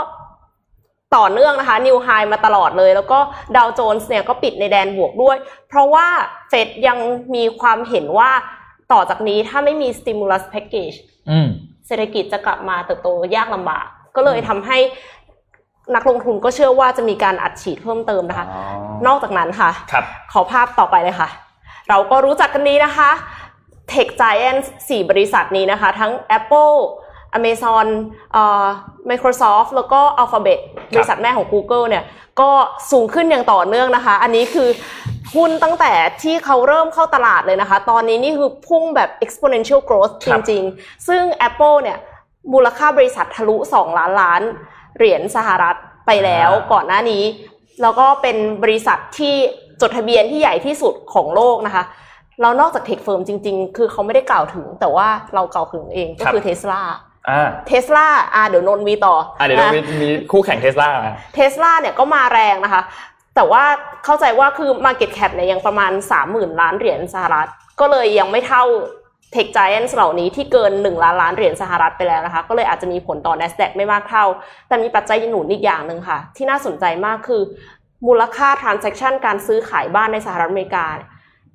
ต่อเนื่องนะคะ new high มาตลอดเลย แล้วก็ดาวโจนส์เนี่ยก็ปิดในแดนบวกด้วย เพราะว่าเฟดยังมีความเห็นว่าต่อจากนี้ถ้าไม่มี stimulus package อืมเศรษฐกิจจะกลับมาเติบโตยากลำบาก ก็เลยทำให้ นักลงทุนก็เชื่อว่าจะมีการอัดฉีดเพิ่มเติมนะคะอ๋อนอกจากนั้นค่ะครับขอภาพต่อไปเลยค่ะ เราก็รู้จักกันนี้นะคะ Tech Giants 4บริษัทนี้นะคะ ทั้ง Apple Amazon เอ่อ Microsoft แล้วก็ Alphabet บริษัทแม่ของ Google เนี่ยก็สูงขึ้นอย่างต่อเนื่องนะคะ อันนี้คือหุ้นตั้งแต่ที่เขาเริ่มเข้าตลาดเลยนะคะ ตอนนี้นี่คือพุ่งแบบ exponential growth คจรับริง ๆ ซึ่ง Apple เนี่ยมูลค่าบริษัททะลุ 2 ล้านล้าน เหรียญสหรัฐไปแล้วก่อนหน้านี้ แล้วก็เป็นบริษัทที่จดทะเบียนที่ใหญ่ที่สุดของโลกนะคะแล้วนอกจากเทคเฟิร์มจริง ๆ คือเขาไม่ได้กล่าวถึง แต่ว่าเรากล่าวถึงเองก็คือเทสลาอ่าเทสลาอ่าเดี๋ยวนนท์มีต่ออ่าเดี๋ยวเรานะมีมีคู่แข่งเทสลาเทสลาเนี่ยก็มาแรงนะคะ แต่ว่าเข้าใจว่าคือ Market Cap เนี่ยยังประมาณ 30,000 ล้านเหรียญสหรัฐ ก็เลยยังไม่เท่า Tech Giants เหล่านี้ที่เกิน 1 ล้านล้านเหรียญสหรัฐไปแล้วนะคะ ก็เลยอาจจะมีผลต่อ NASDAQ ไม่มากเท่า แต่มีปัจจัยหนุนอีกอย่างหนึ่งค่ะ ที่น่าสนใจมากคือ มูลค่า transaction การซื้อขายบ้านในสหรัฐอเมริกา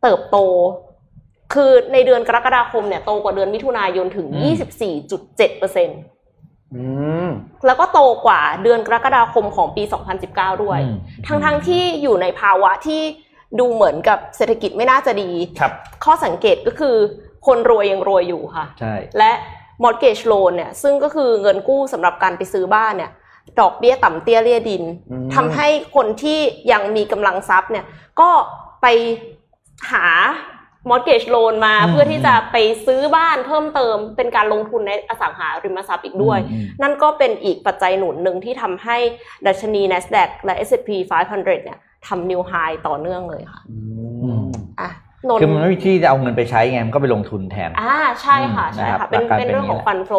เติบโต คือในเดือนกรกฎาคมเนี่ยโตกว่าเดือนมิถุนายนถึงอืม24.7เปอร์เซ็นต์อืมแล้วก็โตกว่าเดือนกรกฎาคมของปี 2019 ด้วยอืมทั้งๆที่อยู่ในภาวะที่ดูเหมือนกับเศรษฐกิจไม่น่าจะดีครับข้อสังเกตก็คือ คนรวยยังรวยอยู่ค่ะ ใช่ และ mortgage loan เนี่ยซึ่งก็คือเงินกู้สำหรับการไปซื้อบ้านเนี่ยดอกเบี้ยต่ำเตี้ยเลี่ยดินอืมทำให้คนที่ยังมีกำลังทรัพย์เนี่ยก็ไปหา mortgage loan มาอืมเพื่อที่จะไปซื้อบ้านเพิ่มเติม เป็นการลงทุนในอสังหาริมทรัพย์อีกด้วยอืมนั่นก็เป็นอีกปัจจัยหนุนหนึ่งที่ทำให้ดัชนี NASDAQ และ S&P 500 เนี่ยทำ new high ต่อเนื่องเลยค่ะอืมอะนน คือมันไม่มีที่จะเอาเงินไปใช้ไงมันก็ไปลงทุนแทน อ่าใช่ค่ะอืมใช่นะครัค่ะบเป็นหลักการเป็นเป็นเรื่องของอย่างนี้ฟันโฟล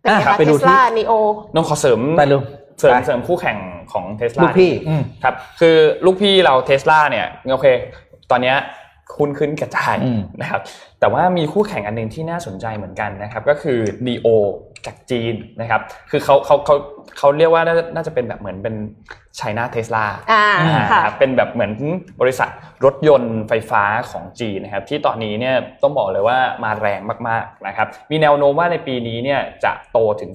เป็นไงอะคะไปเทดูสที่ลานีโอน้องขอเสริมไปดูเสริมไปเสริมคู่แข่งของเทสลาลูกพี่อืมครับคือลูกพี่เราเทสลาเนี่ยโอเค ตอนเนี้ยคุณขึ้นกระจายอืมนะครับแต่ว่ามีคู่แข่งอันหนึ่งที่น่าสนใจเหมือนกันนะครับก็คือ NEO จากจีนนะครับ คือเขาเขาเขาเขาเรียกว่าน่าจะน่าจะเป็นแบบเหมือนเป็นไชน่าเทสลาอ่าอ่าค่ะนะครับเป็นแบบเหมือนบริษัทรถยนต์ไฟฟ้าของจีนนะครับ ที่ตอนนี้เนี่ยต้องบอกเลยว่ามาแรงมากๆนะครับ มีแนวโน้มว่าในปีนี้เนี่ยจะโตถึง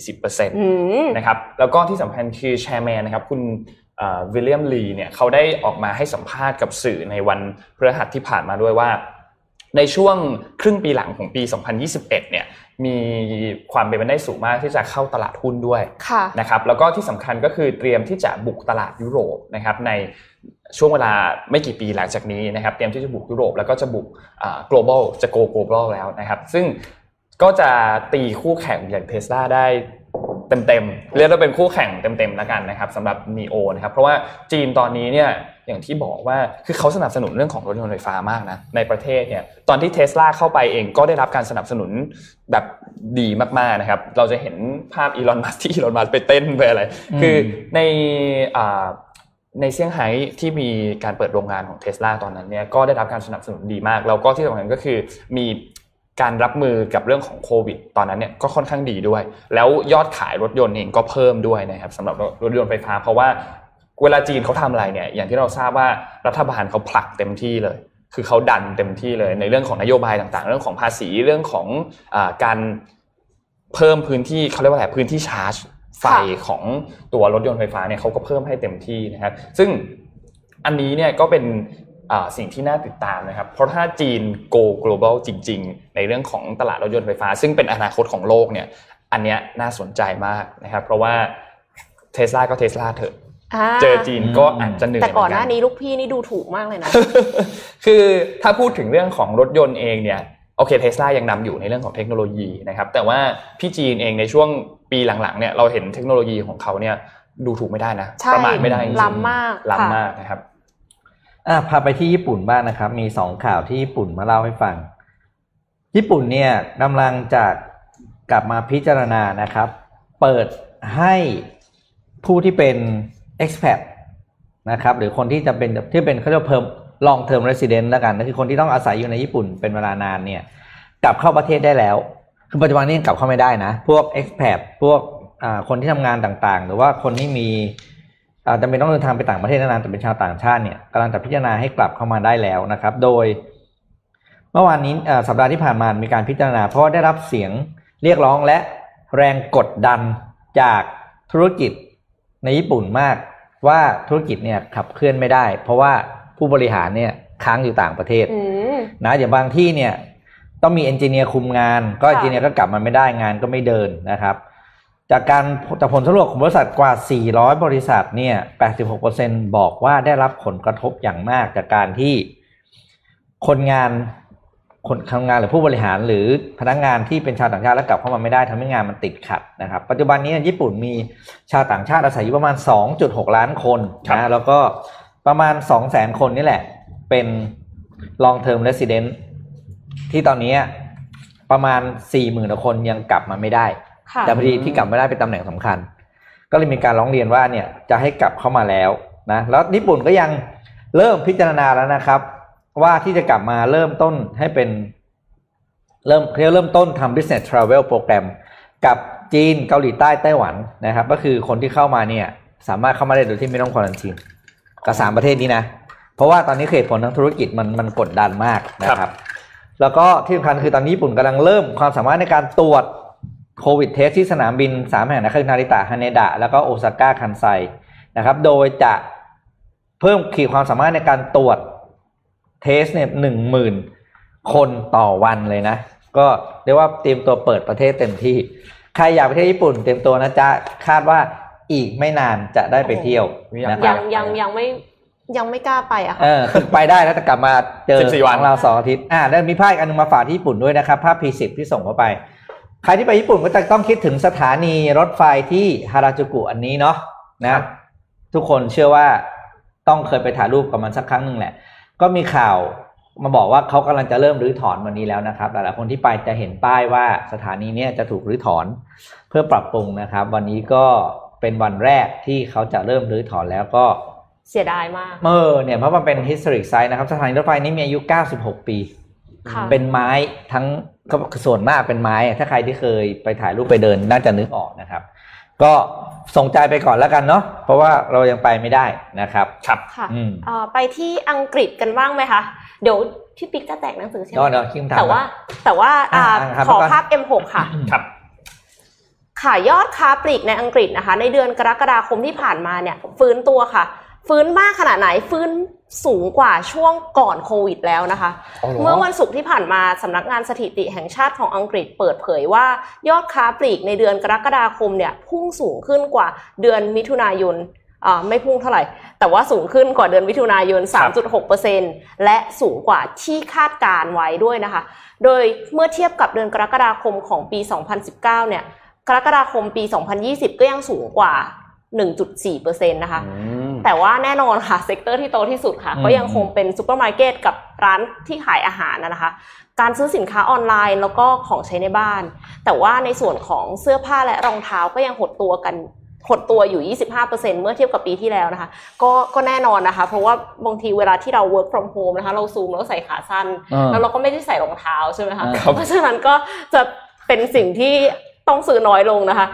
240%อืมนะครับ แล้วก็ที่สำคัญคือแชร์แมนนะครับ คุณวิลเลียมลีเนี่ยเขาได้ออกมาให้สัมภาษณ์กับสื่อในวันพฤหัสที่ผ่านมาด้วยว่าในช่วงครึ่งปีหลังของปี 2021 เนี่ย มีความเป็นไปได้สูงมากที่จะเข้าตลาดหุ้นด้วยค่ะนะครับแล้วก็ที่สำคัญก็คือเตรียมที่จะบุกตลาดยุโรปนะครับในช่วงเวลาไม่กี่ปีหลังจากนี้นะครับเตรียมที่จะบุกยุโรปแล้วก็จะบุกอ่า global จะ go global แล้วนะครับ ซึ่งก็จะตีคู่แข่งอย่างเทสลาได้เต็มๆเรียกว่าเป็นคู่แข่งเต็มๆแล้วกันนะครับสำหรับ NEO นะครับเพราะว่าจีนตอนนี้เนี่ย อย่างที่บอกว่าคือเขาสนับสนุนเรื่องของรถยนต์ไฟฟ้ามากนะในประเทศเนี่ยตอนที่เทสลาเข้าไปเองก็ได้รับการสนับสนุนแบบดีมากๆนะครับ เราจะเห็นภาพอีลอนมัสที่อีลอนมัสไปเต้นไปอะไรอืมคือในอ่าในเซี่ยงไฮ้ที่มีการเปิดโรงงานของเทสลาตอนนั้นเนี่ยก็ได้รับการสนับสนุนดีมาก แล้วก็ที่สำคัญก็คือมีการรับมือกับเรื่องของโควิด ตอนนั้นเนี่ยก็ค่อนข้างดีด้วย แล้วยอดขายรถยนต์เองก็เพิ่มด้วยนะครับสำหรับรถยนต์ไฟฟ้า เพราะว่า เวลาจีนเขาทำอะไรเนี่ยอย่างที่เราทราบว่ารัฐบาลเขาผลักเต็มที่เลย คือเขาดันเต็มที่เลยในเรื่องของนโยบายต่างๆ เรื่องของภาษีเรื่องของอาการเพิ่มพื้นที่เขาเรียกว่าอะไรพื้นที่ชาร์จไฟของตัวรถยนต์ไฟฟ้าเนี่ยเขาก็เพิ่มให้เต็มที่นะครับ ซึ่งอันนี้เนี่ยก็เป็นสิ่งที่น่าติดตามนะครับ เพราะถ้าจีน go global จริง ๆ ในเรื่องของตลาดรถยนต์ไฟฟ้า ซึ่งเป็นอนาคตของโลกเนี่ย อันเนี้ยน่าสนใจมากนะครับ เพราะว่าเทสลาก็เทสลาเถอะ เจอจีนก็อาจจะเหนื่อยแต่ก่อนหน้านี้ลูกพี่นี่ดูถูกมากเลยนะ คือถ้าพูดถึงเรื่องของรถยนต์เองเนี่ยโอเคเทสลายังนำอยู่ในเรื่องของเทคโนโลยีนะครับแต่ว่าพี่จีนเองในช่วงปีหลังๆเนี่ยเราเห็นเทคโนโลยีของเขาเนี่ยดูถูกไม่ได้นะประมาทไม่ได้จริงๆล้ำมากล้ำมากนะครับอะพาไปที่ญี่ปุ่นบ้างนะครับ มีสองข่าวที่ญี่ปุ่นมาเล่าให้ฟัง ญี่ปุ่นเนี่ยกำลังจะกลับมาพิจารณานะครับ เปิดให้ผู้ที่เป็น expat นะครับหรือคนที่จะเป็นที่เป็นเขาเรียกเพิ่ม long term resident แล้วกันก็คือคนที่ต้องอาศัยอยู่ในญี่ปุ่นเป็นเวลานานเนี่ยกลับเข้าประเทศได้แล้ว คือปัจจุบันนี้กลับเข้าไม่ได้นะ พวก expat พวกคนที่ทำงานต่างๆ หรือว่าคนที่มีจำเป็นต้องเดินทางไปต่างประเทศนานๆแต่เป็นชาวต่างชาติเนี่ยกำลังจะพิจารณาให้กลับเข้ามาได้แล้วนะครับ โดย เมื่อวานนี้สัปดาห์ที่ผ่านมามีการพิจารณา เพราะได้รับเสียงเรียกร้องและแรงกดดันจากธุรกิจ ในญี่ปุ่นมากว่าธุรกิจเนี่ยขับเคลื่อนไม่ได้ เพราะว่าผู้บริหารเนี่ยค้างอยู่ต่างประเทศนะอย่างบางที่เนี่ยต้องมีเอนจิเนียร์คุมงาน ก็เอนจิเนียร์ก็กลับมาไม่ได้งานก็ไม่เดินนะครับ จากการจากผลสำรวจของบริษัทกว่า 400 บริษัทเนี่ย 86%บอกว่าได้รับผลกระทบอย่างมากจากการที่คนงาน คนทำงานหรือผู้บริหารหรือพนักงงานที่เป็นชาวต่างชาติแล้วกลับเข้ามาไม่ได้ทำให้งานมันติดขัดนะครับ ปัจจุบันนี้ญี่ปุ่นมีชาวต่างชาติอาศัยอยู่ประมาณ 2.6 ล้านคนนะแล้วก็ประมาณ 200,000 คนนี่แหละ เป็น long term resident ที่ตอนนี้ประมาณ 40,000คนยังกลับมาไม่ได้ แต่พอดีที่กลับไม่ได้เป็นตำแหน่งสำคัญ ก็เลยมีการร้องเรียนว่าเนี่ยจะให้กลับเข้ามาแล้วนะแล้วญี่ปุ่นก็ยังเริ่มพิจารณาแล้วนะครับ ว่าที่จะกลับมาเริ่มต้นให้เป็นเริ่มเริ่มต้นทำ business travel program กับจีนเกาหลีใต้ไต้หวันนะครับ ก็คือคนที่เข้ามาเนี่ยสามารถเข้ามาได้โดยที่ไม่ต้องควอลันทีนกับสามประเทศนี้นะ เพราะว่าตอนนี้เหตุผลทางธุรกิจมันมันกดดันมากนะครับ แล้วก็ที่สำคัญคือตอนนี้ญี่ปุ่นกำลังเริ่มความสามารถในการตรวจโควิดเทสที่สนามบินสามแห่งนะคือนาริตะฮาเนดะแล้วก็โอซาก้าคันไซนะครับ โดยจะเพิ่มขีดความสามารถในการตรวจ เทสเนี่ยหนึ่งหมื่นคนต่อวันเลยนะ ก็เรียกว่าเตรียมตัวเปิดประเทศเต็มที่ ใครอยากไปเที่ยวญี่ปุ่นเตรียมตัวนะจ๊ะ คาดว่าอีกไม่นานจะได้ไปเที่ยวนะครับยังยังยังไม่ยังไม่กล้าไปอะค่ะเออคือไปได้แล้วแต่กลับมาเจอของเราสองอาทิตย์อ่าแล้วมีภาพอันนึงมาฝากที่ญี่ปุ่นด้วยนะครับ ภาพ P10 ที่ส่งเข้าไป ใครที่ไปญี่ปุ่นก็จะต้องคิดถึงสถานีรถไฟที่ฮาราจูกุอันนี้เนาะนะ ทุกคนเชื่อว่าต้องเคยไปถ่ายรูปกับมันสักครั้งหนึ่งแหละ ก็มีข่าวมาบอกว่าเขากำลังจะเริ่มรื้อถอนวันนี้แล้วนะครับหลายๆคนที่ไปจะเห็นป้ายว่าสถานีนี้จะถูกรื้อถอนเพื่อปรับปรุงนะครับ วันนี้ก็เป็นวันแรกที่เขาจะเริ่มรื้อถอนแล้วก็เสียดายมากเออเนี่ยเพราะมันเป็น historic site นะครับสถานีรถไฟนี้มีอายุ 96 ปี เป็นไม้ทั้งส่วนมากเป็นไม้ ถ้าใครที่เคยไปถ่ายรูปไปเดินน่าจะนึกออกนะครับ ก็ส่งใจไปก่อนแล้วกันเนาะเพราะว่าเรายังไปไม่ได้นะครับครับค่ะไปที่อังกฤษกันบ้างไหมคะเดี๋ยวพี่ปิ๊กจะแตกหนังสือใช่ไหมเดี๋ยวคิมถามแต่ว่า แต่ว่าขอภาพ M6 ค่ะครับขายยอดค้าปลีกในอังกฤษนะคะ ในเดือนกรกฎาคมที่ผ่านมาเนี่ย ฟื้นตัวค่ะ ฟื้นมากขนาดไหนฟื้น สูงกว่าช่วงก่อนโควิดแล้วนะคะ เมื่อวันศุกร์ที่ผ่านมาสำนักงานสถิติแห่งชาติของอังกฤษเปิดเผยว่า ยอดค้าปลีกในเดือนกรกฎาคมเนี่ยพุ่งสูงขึ้นกว่าเดือนมิถุนายนไม่พุ่งเท่าไหร่ แต่ว่าสูงขึ้นกว่าเดือนมิถุนายน 3.6%และสูงกว่าที่คาดการไว้ด้วยนะคะ โดยเมื่อเทียบกับเดือนกรกฎาคมของปี 2019 เนี่ย กรกฎาคมปี 2020 ก็ยังสูงกว่า 1.4%นะคะ แต่ว่าแน่นอนค่ะ sector ที่โตที่สุดค่ะ ก็ยังคงเป็นซูเปอร์มาร์เก็ตกับร้านที่ขายอาหารนะคะ การซื้อสินค้าออนไลน์แล้วก็ของใช้ในบ้าน แต่ว่าในส่วนของเสื้อผ้าและรองเท้าก็ยังหดตัวกันหดตัวอยู่ 25%เมื่อเทียบกับปีที่แล้วนะคะ ก็ก็แน่นอนนะคะ เพราะว่าบางทีเวลาที่เรา work from home นะคะ เราซูมแล้วใส่ขาสั้น แล้วเราก็ไม่ได้ใส่รองเท้าใช่ไหมคะ เพราะฉะนั้นก็จะเป็นสิ่งที่ต้องซื้อน้อยลงนะคะ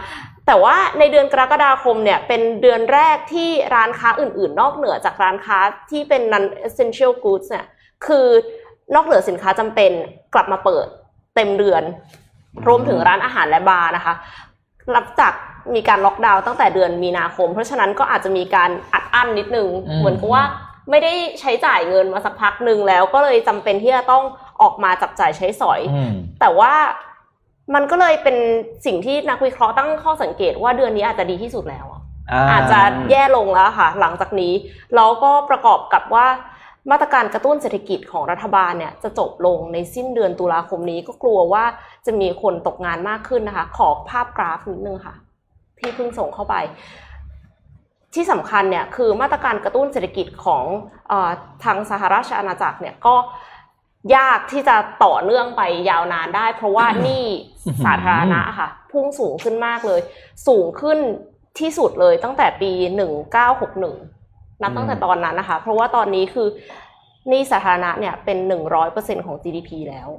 แต่ว่าในเดือนกรกฎาคมเนี่ยเป็นเดือนแรกที่ร้านค้าอื่น ๆ นอกเหนือจากร้านค้าที่เป็น non essential goods เนี่ยคือนอกเหนือสินค้าจำเป็นกลับมาเปิดเต็มเดือน รวมถึงร้านอาหารและบาร์นะคะรับจากมีการล็อกดาวน์ตั้งแต่เดือนมีนาคม เพราะฉะนั้นก็อาจจะมีการอัดอั้นนิดนึง เหมือนกับว่าไม่ได้ใช้จ่ายเงินมาสักพักหนึ่งแล้วก็เลยจำเป็นที่จะต้องออกมาจับจ่ายใช้สอย แต่ว่า มันก็เลยเป็นสิ่งที่นักวิเคราะห์ตั้งข้อสังเกตว่าเดือนนี้อาจจะดีที่สุดแล้วอะอาจจะแย่ลงแล้วค่ะ หลังจากนี้แล้วก็ประกอบกับว่ามาตรการกระตุ้นเศรษฐกิจของรัฐบาลเนี่ยจะจบลงในสิ้นเดือนตุลาคมนี้ก็กลัวว่าจะมีคนตกงานมากขึ้นนะคะ ขอภาพกราฟนิดนึงค่ะ ที่เพิ่งส่งเข้าไป ที่สำคัญเนี่ยคือมาตรการกระตุ้นเศรษฐกิจของเออทางสหราชอาณาจักรเนี่ยก็ ยากที่จะต่อเนื่องไปยาวนานได้ เพราะว่าหนี้สาธารณะค่ะ พุ่งสูงขึ้นมากเลย สูงขึ้นที่สุดเลยตั้งแต่ปี 1961 นับตั้งแต่ตอนนั้นนะคะ เพราะว่าตอนนี้คือหนี้สาธารณะเนี่ยเป็น 100%ของ GDP แล้ว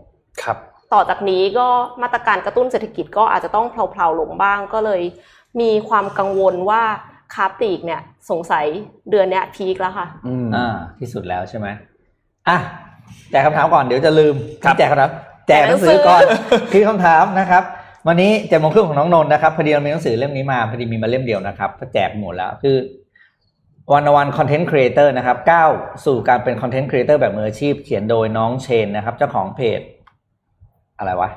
ครับ ต่อจากนี้ก็มาตรการกระตุ้นเศรษฐกิจก็อาจจะต้องเพลาๆลงบ้างก็เลย มีความกังวลว่าค้าปลีกเนี่ย สงสัยเดือนเนี้ย peak แล้วค่ะ อืมอ่าที่สุดแล้วใช่ไหมอะ แจกคำถามก่อนเดี๋ยวจะลืมครับแจกคำถามแจกหนังสือก่อนคือคำถามนะครับ วันนี้เจ็ดโมงครึ่งของน้องนนท์นะครับพอดีเรามีหนังสือเล่มนี้มาพอดีมีมาเล่มเดียวนะครับก็แจกหมดแล้วคือวันวัน content creator นะครับก้าวสู่การเป็น content creator แบบมืออาชีพ เขียนโดยน้องเชนนะครับ เจ้าของเพจ อะไรวะ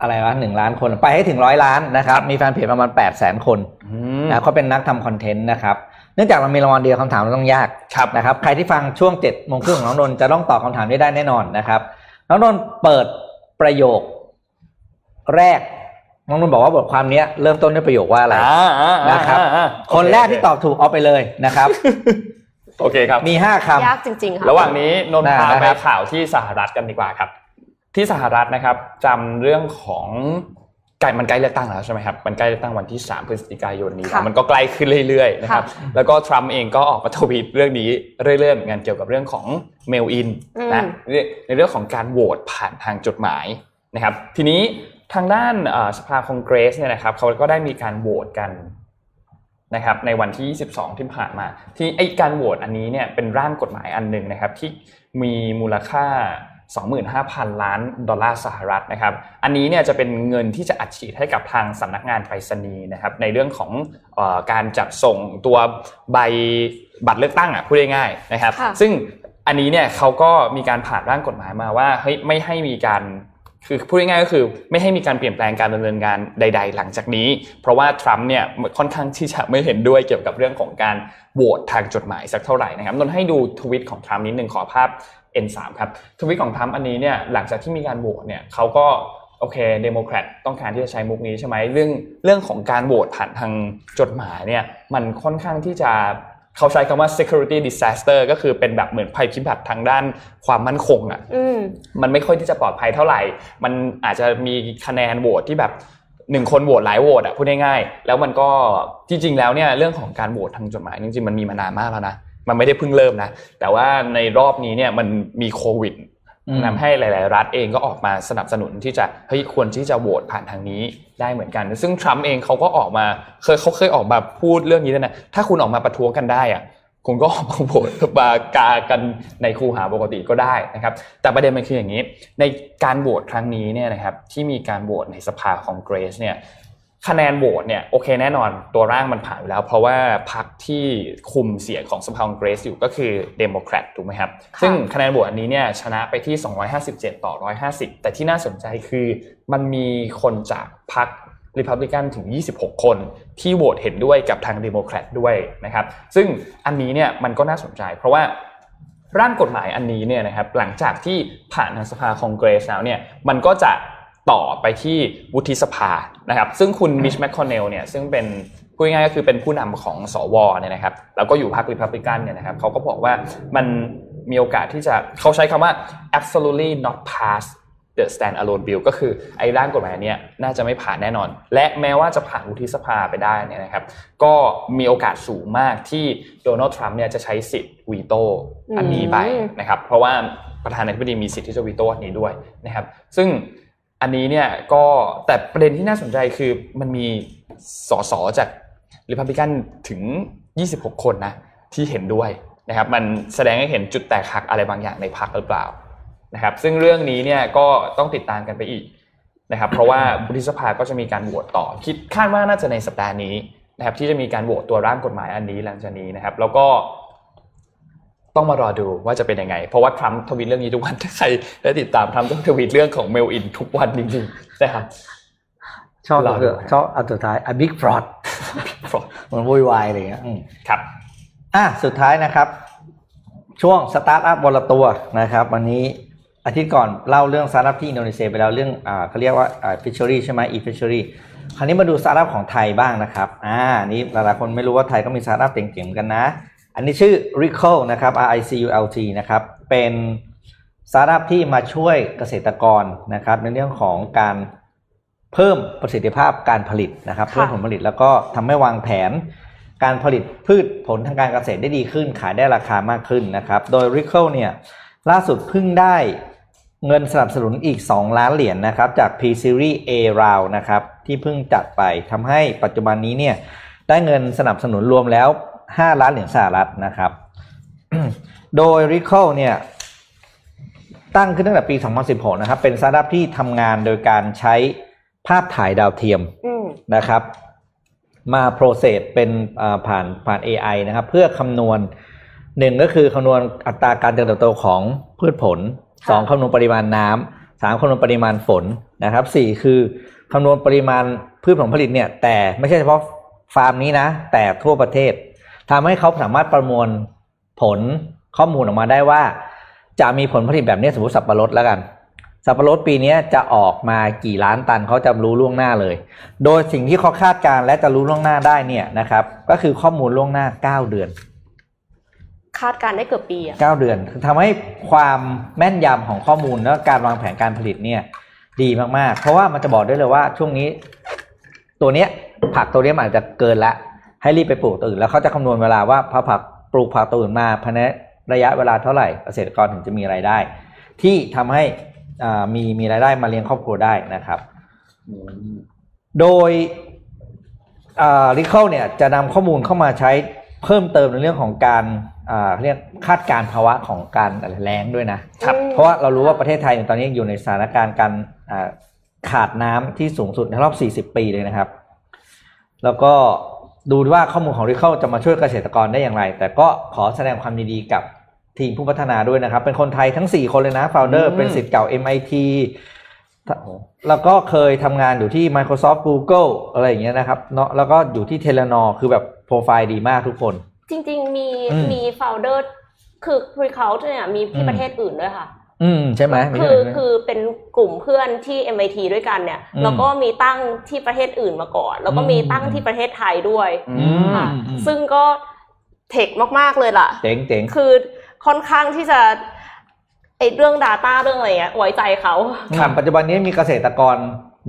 อะไรวะหนึ่งล้านคนไปให้ถึงร้อยล้านนะครับ มีแฟนเพจประมาณแปดแสนคนอืมนะเขาเป็นนักทำคอนเทนต์นะครับเนื่องจากเรามีรางวัลเดียวคำถามเราต้องยากครับนะครับ ใครที่ฟังช่วงเจ็ดโมงครึ่งของน้องนนท์จะต้องตอบคำถามนี้ได้แน่นอนนะครับน้องนนท์เปิดประโยค แรกน้องนนท์บอกว่าบทความเนี้ยเริ่มต้นด้วยประโยคว่าอะไรอ่าอ่าอ่านะครับอ่าคนแรกที่ตอบถูกเอาไปเลยนะครับโอเคครับ มีห้าคยากจริงๆค่ะระหว่างนี้นนท์ได้พานะไปครับข่าวที่สหรัฐกันดีกว่าครับ ที่สหรัฐนะครับจำเรื่องของ ใกล้มันใกล้เลือกตั้งแล้วใช่ไหมครับมันใกล้เลือกตั้งวันที่ 3 พฤศจิกายนนี้แล้วค่ะมันก็ใกล้ขึ้นเรื่อยๆนะครับค่ะแล้วก็ทรัมป์เองก็ออกมาทวีตเรื่องนี้เรื่อยๆเหมือนกันเกี่ยวกับเรื่องของเมลอินอืมนะในเรื่องของการโหวตผ่านทางจดหมายนะครับ ทีนี้ทางด้านเอ่อสภาคองเกรสเนี่ยนะครับเขาก็ได้มีการโหวตกันนะครับในวันที่22ที่ผ่านมา ที่ไอการโหวตอันนี้เนี่ยเป็นร่างกฎหมายอันหนึ่งนะครับที่มีมูลค่า 25,000 ล้านดอลลาร์สหรัฐนะครับ อันนี้เนี่ยจะเป็นเงินที่จะอัดฉีดให้กับทางสำนักงานไปรษณีย์นะครับในเรื่องของเออการจัดส่งตัวใบบัตรเลือกตั้งอะพูดง่ายๆนะครับค่ะซึ่งอันนี้เนี่ยเขาก็มีการผ่านร่างกฎหมายมาว่าเฮ้ยไม่ให้มีการคือพูดง่ายๆก็คือไม่ให้มีการเปลี่ยนแปลงการดำเนินงานใด ๆ หลังจากนี้ เพราะว่าทรัมป์เนี่ยค่อนข้างที่จะไม่เห็นด้วยเกี่ยวกับเรื่องของการโหวตทางจดหมายสักเท่าไหร่นะครับนนท์ให้ดูทวิตของทรัมป์นิดหนึ่งขอภาพ N3 ครับทวิตของทรัมป์อันนี้เนี่ยหลังจากที่มีการโหวตเนี่ยเขาก็โอเคเดโมแครตต้องการที่จะใช้มุกนี้ใช่ไหมเรื่องเรื่องของการโหวตผ่านทางจดหมายเนี่ยมันค่อนข้างที่จะเขาใช้คำว่า security disaster ก็คือเป็นแบบเหมือนภัยพิบัติทางด้านความมั่นคงอะอืมมันไม่ค่อยที่จะปลอดภัยเท่าไหร่ มันอาจจะมีคะแนนโหวตที่แบบหนึ่งคนโหวตหลายโหวตอะพูดง่ายๆแล้วมันก็จริงๆแล้วเนี่ยเรื่องของการโหวตทางจดหมายจริงๆมันมีมานานมากแล้วนะ มันไม่ได้เพิ่งเริ่มนะ แต่ว่าในรอบนี้เนี่ยมันมีโควิดอืมทำให้หลาย ๆ รัฐเองก็ออกมาสนับสนุนที่จะเฮ้ยควรที่จะโหวตผ่านทางนี้ได้เหมือนกัน ซึ่งทรัมป์เองเขาก็ออกมาเคยเขาเคยออกมาพูดเรื่องนี้ด้วยนะถ้าคุณออกมาประท้วงกันได้อะคุณก็ออกมาโหวตมากากันในคูหาปกติก็ได้นะครับ แต่ประเด็นมันคืออย่างนี้ ในการโหวตครั้งนี้เนี่ยนะครับที่มีการโหวตในสภาคองเกรสเนี่ย คะแนนโหวตเนี่ยโอเคแน่นอนตัวร่างมันผ่านอยู่แล้ว เพราะว่าพรรคที่คุมเสียงของสภาคองเกรสอยู่ก็คือเดโมแครตถูกไหมครับค่ะซึ่งคะแนนโหวตอันนี้เนี่ยชนะไปที่ 257 ต่อ 150 แต่ที่น่าสนใจคือมันมีคนจากพรรคริพับลิกันถึง 26 คนที่โหวตเห็นด้วยกับทางเดโมแครตด้วยนะครับ ซึ่งอันนี้เนี่ยมันก็น่าสนใจ เพราะว่าร่างกฎหมายอันนี้เนี่ยนะครับหลังจากที่ผ่านทางสภาคองเกรสแล้วเนี่ยมันก็จะ ต่อไปที่วุฒิสภานะครับ ซึ่งคุณมิชแมคคอนเนลเนี่ยซึ่งเป็นพูดง่ายๆก็คือเป็นผู้นำของสวเนี่ยนะครับ แล้วก็อยู่พรรคริพับลิกันเนี่ยนะครับเขาก็บอกว่ามันมีโอกาสที่จะเขาใช้คำว่า absolutely not pass the stand alone bill ก็คือไอ้ร่างกฎหมายเนี้ยน่าจะไม่ผ่านแน่นอน และแม้ว่าจะผ่านวุฒิสภาไปได้เนี่ยนะครับ ก็มีโอกาสสูงมากที่โดนัลด์ทรัมป์เนี่ยจะใช้สิทธิ์วีโต้อันนี้ไปนะครับ เพราะว่าประธานาธิบดีมีสิทธิ์ที่จะวีโต้อันนี้ด้วยนะครับ ซึ่ง อันนี้เนี่ยก็แต่ประเด็นที่น่าสนใจคือมันมีสสจากริพับลิกันถึง 26 คนนะที่เห็นด้วยนะครับมันแสดงให้เห็นจุดแตกหักอะไรบางอย่างในพรรคหรือเปล่านะครับซึ่งเรื่องนี้เนี่ยก็ต้องติดตามกันไปอีกนะครับเพราะว่าวุฒิสภาก็จะมีการโหวตต่อ คิดคาดว่าน่าจะในสัปดาห์นี้นะครับที่จะมีการโหวตตัวร่างกฎหมายอันนี้หลังจากนี้นะครับแล้วก็ ต้องมารอดูว่าจะเป็นยังไง เพราะว่าทรัมป์ทวีตเรื่องนี้ทุกวันถ้าใครได้ติดตามทรัมป์ต้องทวีตเรื่องของเมลอินทุกวันจริงๆนะครับชอบรอดูชอบอันสุดท้าย a big fraud มันวุ่นวายอะไรอย่างเงี้ยอืมครับอะสุดท้ายนะครับ ช่วงสตาร์ทอัพวันละตัวนะครับ วันนี้อาทิตย์ก่อนเล่าเรื่องสตาร์ทอัพที่อินโดนีเซียไปแล้วเรื่องอ่าเขาเรียกว่าอ่า Fishery ใช่ไหม eFishery คราวนี้มาดูสตาร์ทอัพของไทยบ้างนะครับ อ่า นี่หลายๆคนไม่รู้ว่าไทยก็มีสตาร์ทอัพเก่งๆเหมือนกันนะ อันนี้ชื่อ r i c o นะครับ R I C U L T นะครับ เป็นสตาร์ทอัพที่มาช่วยเกษตรกรนะครับ ในเรื่องของการเพิ่มประสิทธิภาพการผลิตนะครับค่ะเพิ่มผลผลิตแล้วก็ทำให้วางแผน การผลิตพืชผลทางการเกษตรได้ดีขึ้น ขายได้ราคามากขึ้นนะครับ โดย r i c o เนี่ยล่าสุดเพิ่งได้เงินสนับสนุนอีก 2 ล้านเหรียญนะครับ จาก P Series A Round นะครับ ที่เพิ่งจัดไปทำให้ปัจจุบันนี้เนี่ยได้เงินสนับสนุนรวมแล้ว 5 ล้านเหรียญสหรัฐนะครับ โดย r i c o เนี่ยตั้งขึ้นตั้งแต่ปี 2016 นะครับ เป็นสตาร์ทอัพที่ทำงานโดยการใช้ภาพถ่ายดาวเทียมอืมนะครับ มาโปรเซสเป็นอ่าผ่านผ่าน AI นะครับ เพื่อคำนวณหนึ่งก็คือคำนวณอัตราการเจริญเติบโตของพืชผลสองคำนวณปริมาณน้ำสามคำนวณปริมาณฝนนะครับสี่คือคำนวณปริมาณพืชผลผลิตเนี่ย แต่ไม่ใช่เฉพาะฟาร์มนี้นะ แต่ทั่วประเทศ ทำให้เขาสามารถประมวลผลข้อมูลออกมาได้ว่า จะมีผลผลิตแบบนี้สมมติสับปะรดแล้วกัน สับปะรดปีนี้จะออกมากี่ล้านตันเขาจะรู้ล่วงหน้าเลย โดยสิ่งที่เขาคาดการณ์และจะรู้ล่วงหน้าได้เนี่ยนะครับ ก็คือข้อมูลล่วงหน้า 9 เดือน คาดการณ์ได้เกือบปีอะ9เดือนคือทำให้ความแม่นยำของข้อมูลและการวางแผนการผลิตเนี่ย ดีมากๆ เพราะว่ามันจะบอกได้เลยว่าช่วงนี้ ตัวเนี้ยผักตัวเนี้ยมันอาจจะเกินละ ให้รีบไปปลูกตัวอื่น แล้วเขาจะคำนวณเวลาว่าพอผักปลูกผักตัวอื่นมาภายในระยะเวลาเท่าไหร่เกษตรกรถึงจะมีรายได้ ที่ทำให้อ่ามีมีรายได้มาเลี้ยงครอบครัวได้นะครับ โดยริเคิลเนี่ยจะนำข้อมูลเข้ามาใช้เพิ่มเติมในเรื่องของการอ่าเรียกคาดการณ์ภาวะของการแล้งด้วยนะครับอืมเพราะว่าเรารู้ว่าประเทศไทยเนี่ยตอนนี้อยู่ในสถานการณ์การอ่าขาดน้ำที่สูงสุดในรอบ 40 ปีเลยนะครับ แล้วก็ ดูว่าข้อมูลของ r i เคิลจะมาช่วยเกษตรกรได้อย่างไร แต่ก็ขอแสดงความยินดีกับทีมผู้พัฒนาด้วยนะครับ เป็นคนไทยทั้ง 4 คนเลยนะ f ฟ u เดออืร์มเป็นสิทธิ์เก่า MIT แล้วก็เคยทำงานอยู่ที่ Microsoft Google อะไรอย่างเงี้ยนะครับเนาะแล้วก็อยู่ที่ t e l e n o r คือแบบโปรไฟล์ดีมากทุกคน จริง ๆ มีอืมมีโฟลเดอร์คือ r e c o u t เนี่ยมีที่อืมประเทศอื่นด้วยค่ะ อืมใช่ไหมมีคือที่ไหนไหมคือเป็นกลุ่มเพื่อนที่ MIT ด้วยกันเนี่ยอืมแล้วก็มีตั้งที่ประเทศอื่นมาก่อน แล้วก็มีตั้งที่ประเทศไทยด้วยอือืมมค่ะอืมซึ่งก็เทคมาก ๆ เลยล่ะ เจ๋งเจ๋งคือค่อนข้างที่จะไอเรื่อง Data เรื่องอะไรเงี้ยไว้ใจเขาครับปัจจุบันนี้มีเกษตรกร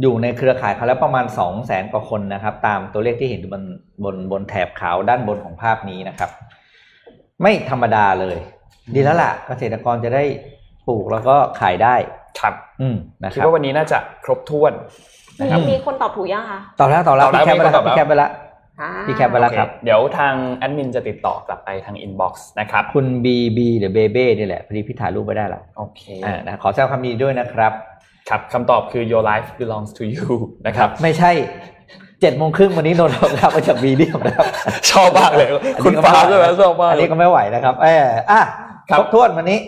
อยู่ในเครือข่ายเขาแล้วประมาณ 2 0 0แสนกว่าคนนะครับ ตามตัวเลขที่เห็นอยู่บนบนบนแถบขาวด้านบนของภาพนี้นะครับ ไม่ธรรมดาเลย ดีแล้วล่ะ เกษตรกรจะได้ ปลูกแล้วก็ขายได้ครับอืมนะคคิดรับว่าวันนี้น่าจะครบถ้วนมีนะครับมีคนตอบถูกยังคะต่อแล้วต่อแล้วต่อแล้วพี่แคปไปแล้วมีคนตอบแล้วพี่ cap ไปแล้วอ่าพี่ cap ไปแล้วครับโอเเดี๋ยวทางแอดมินจะติดต่อกลับไปทาง inbox นะครับ คุณบีบีหรือเบเบ้นี่แหละพอดีพี่ถ่ายรูปไว้ได้แล้วโอเคอ่านะขอแสดงความยินดีด้วยนะครับครับคำตอบคือ your life belongs to you นะครับ ไม่ใช่เจ็ดโมงครึ่งวันนี้นนท์กลับมาจากบีเดียมนะครับ ชอบมากเลย คุณฟ้าใช่ไหมชอบมากอันนี้ก็ไม่ไหวนะครับเอออะครัคบรบถ้วนวันนี้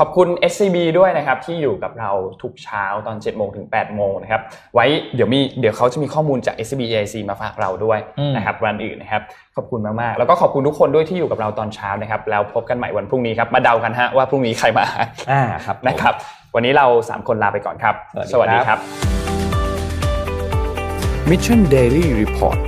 ขอบคุณ SCB ด้วยนะครับที่อยู่กับเราทุกเช้าตอน7โมงถึง8โมงนะครับไว้เดี๋ยวมีเดี๋ยวเขาจะมีข้อมูลจาก SCB EIC มาฝากเราด้วยอืมนะครับวันอื่นนะครับขอบคุณมากๆแล้วก็ขอบคุณทุกคนด้วยที่อยู่กับเราตอนเช้านะครับแล้วพบกันใหม่วันพรุ่งนี้ครับมาเดากันฮะว่าพรุ่งนี้ใครมาอ่าครับผมนะครับ วันนี้เรา 3 คนลาไปก่อนครับ สวัสดีครับครับ Mission Daily Report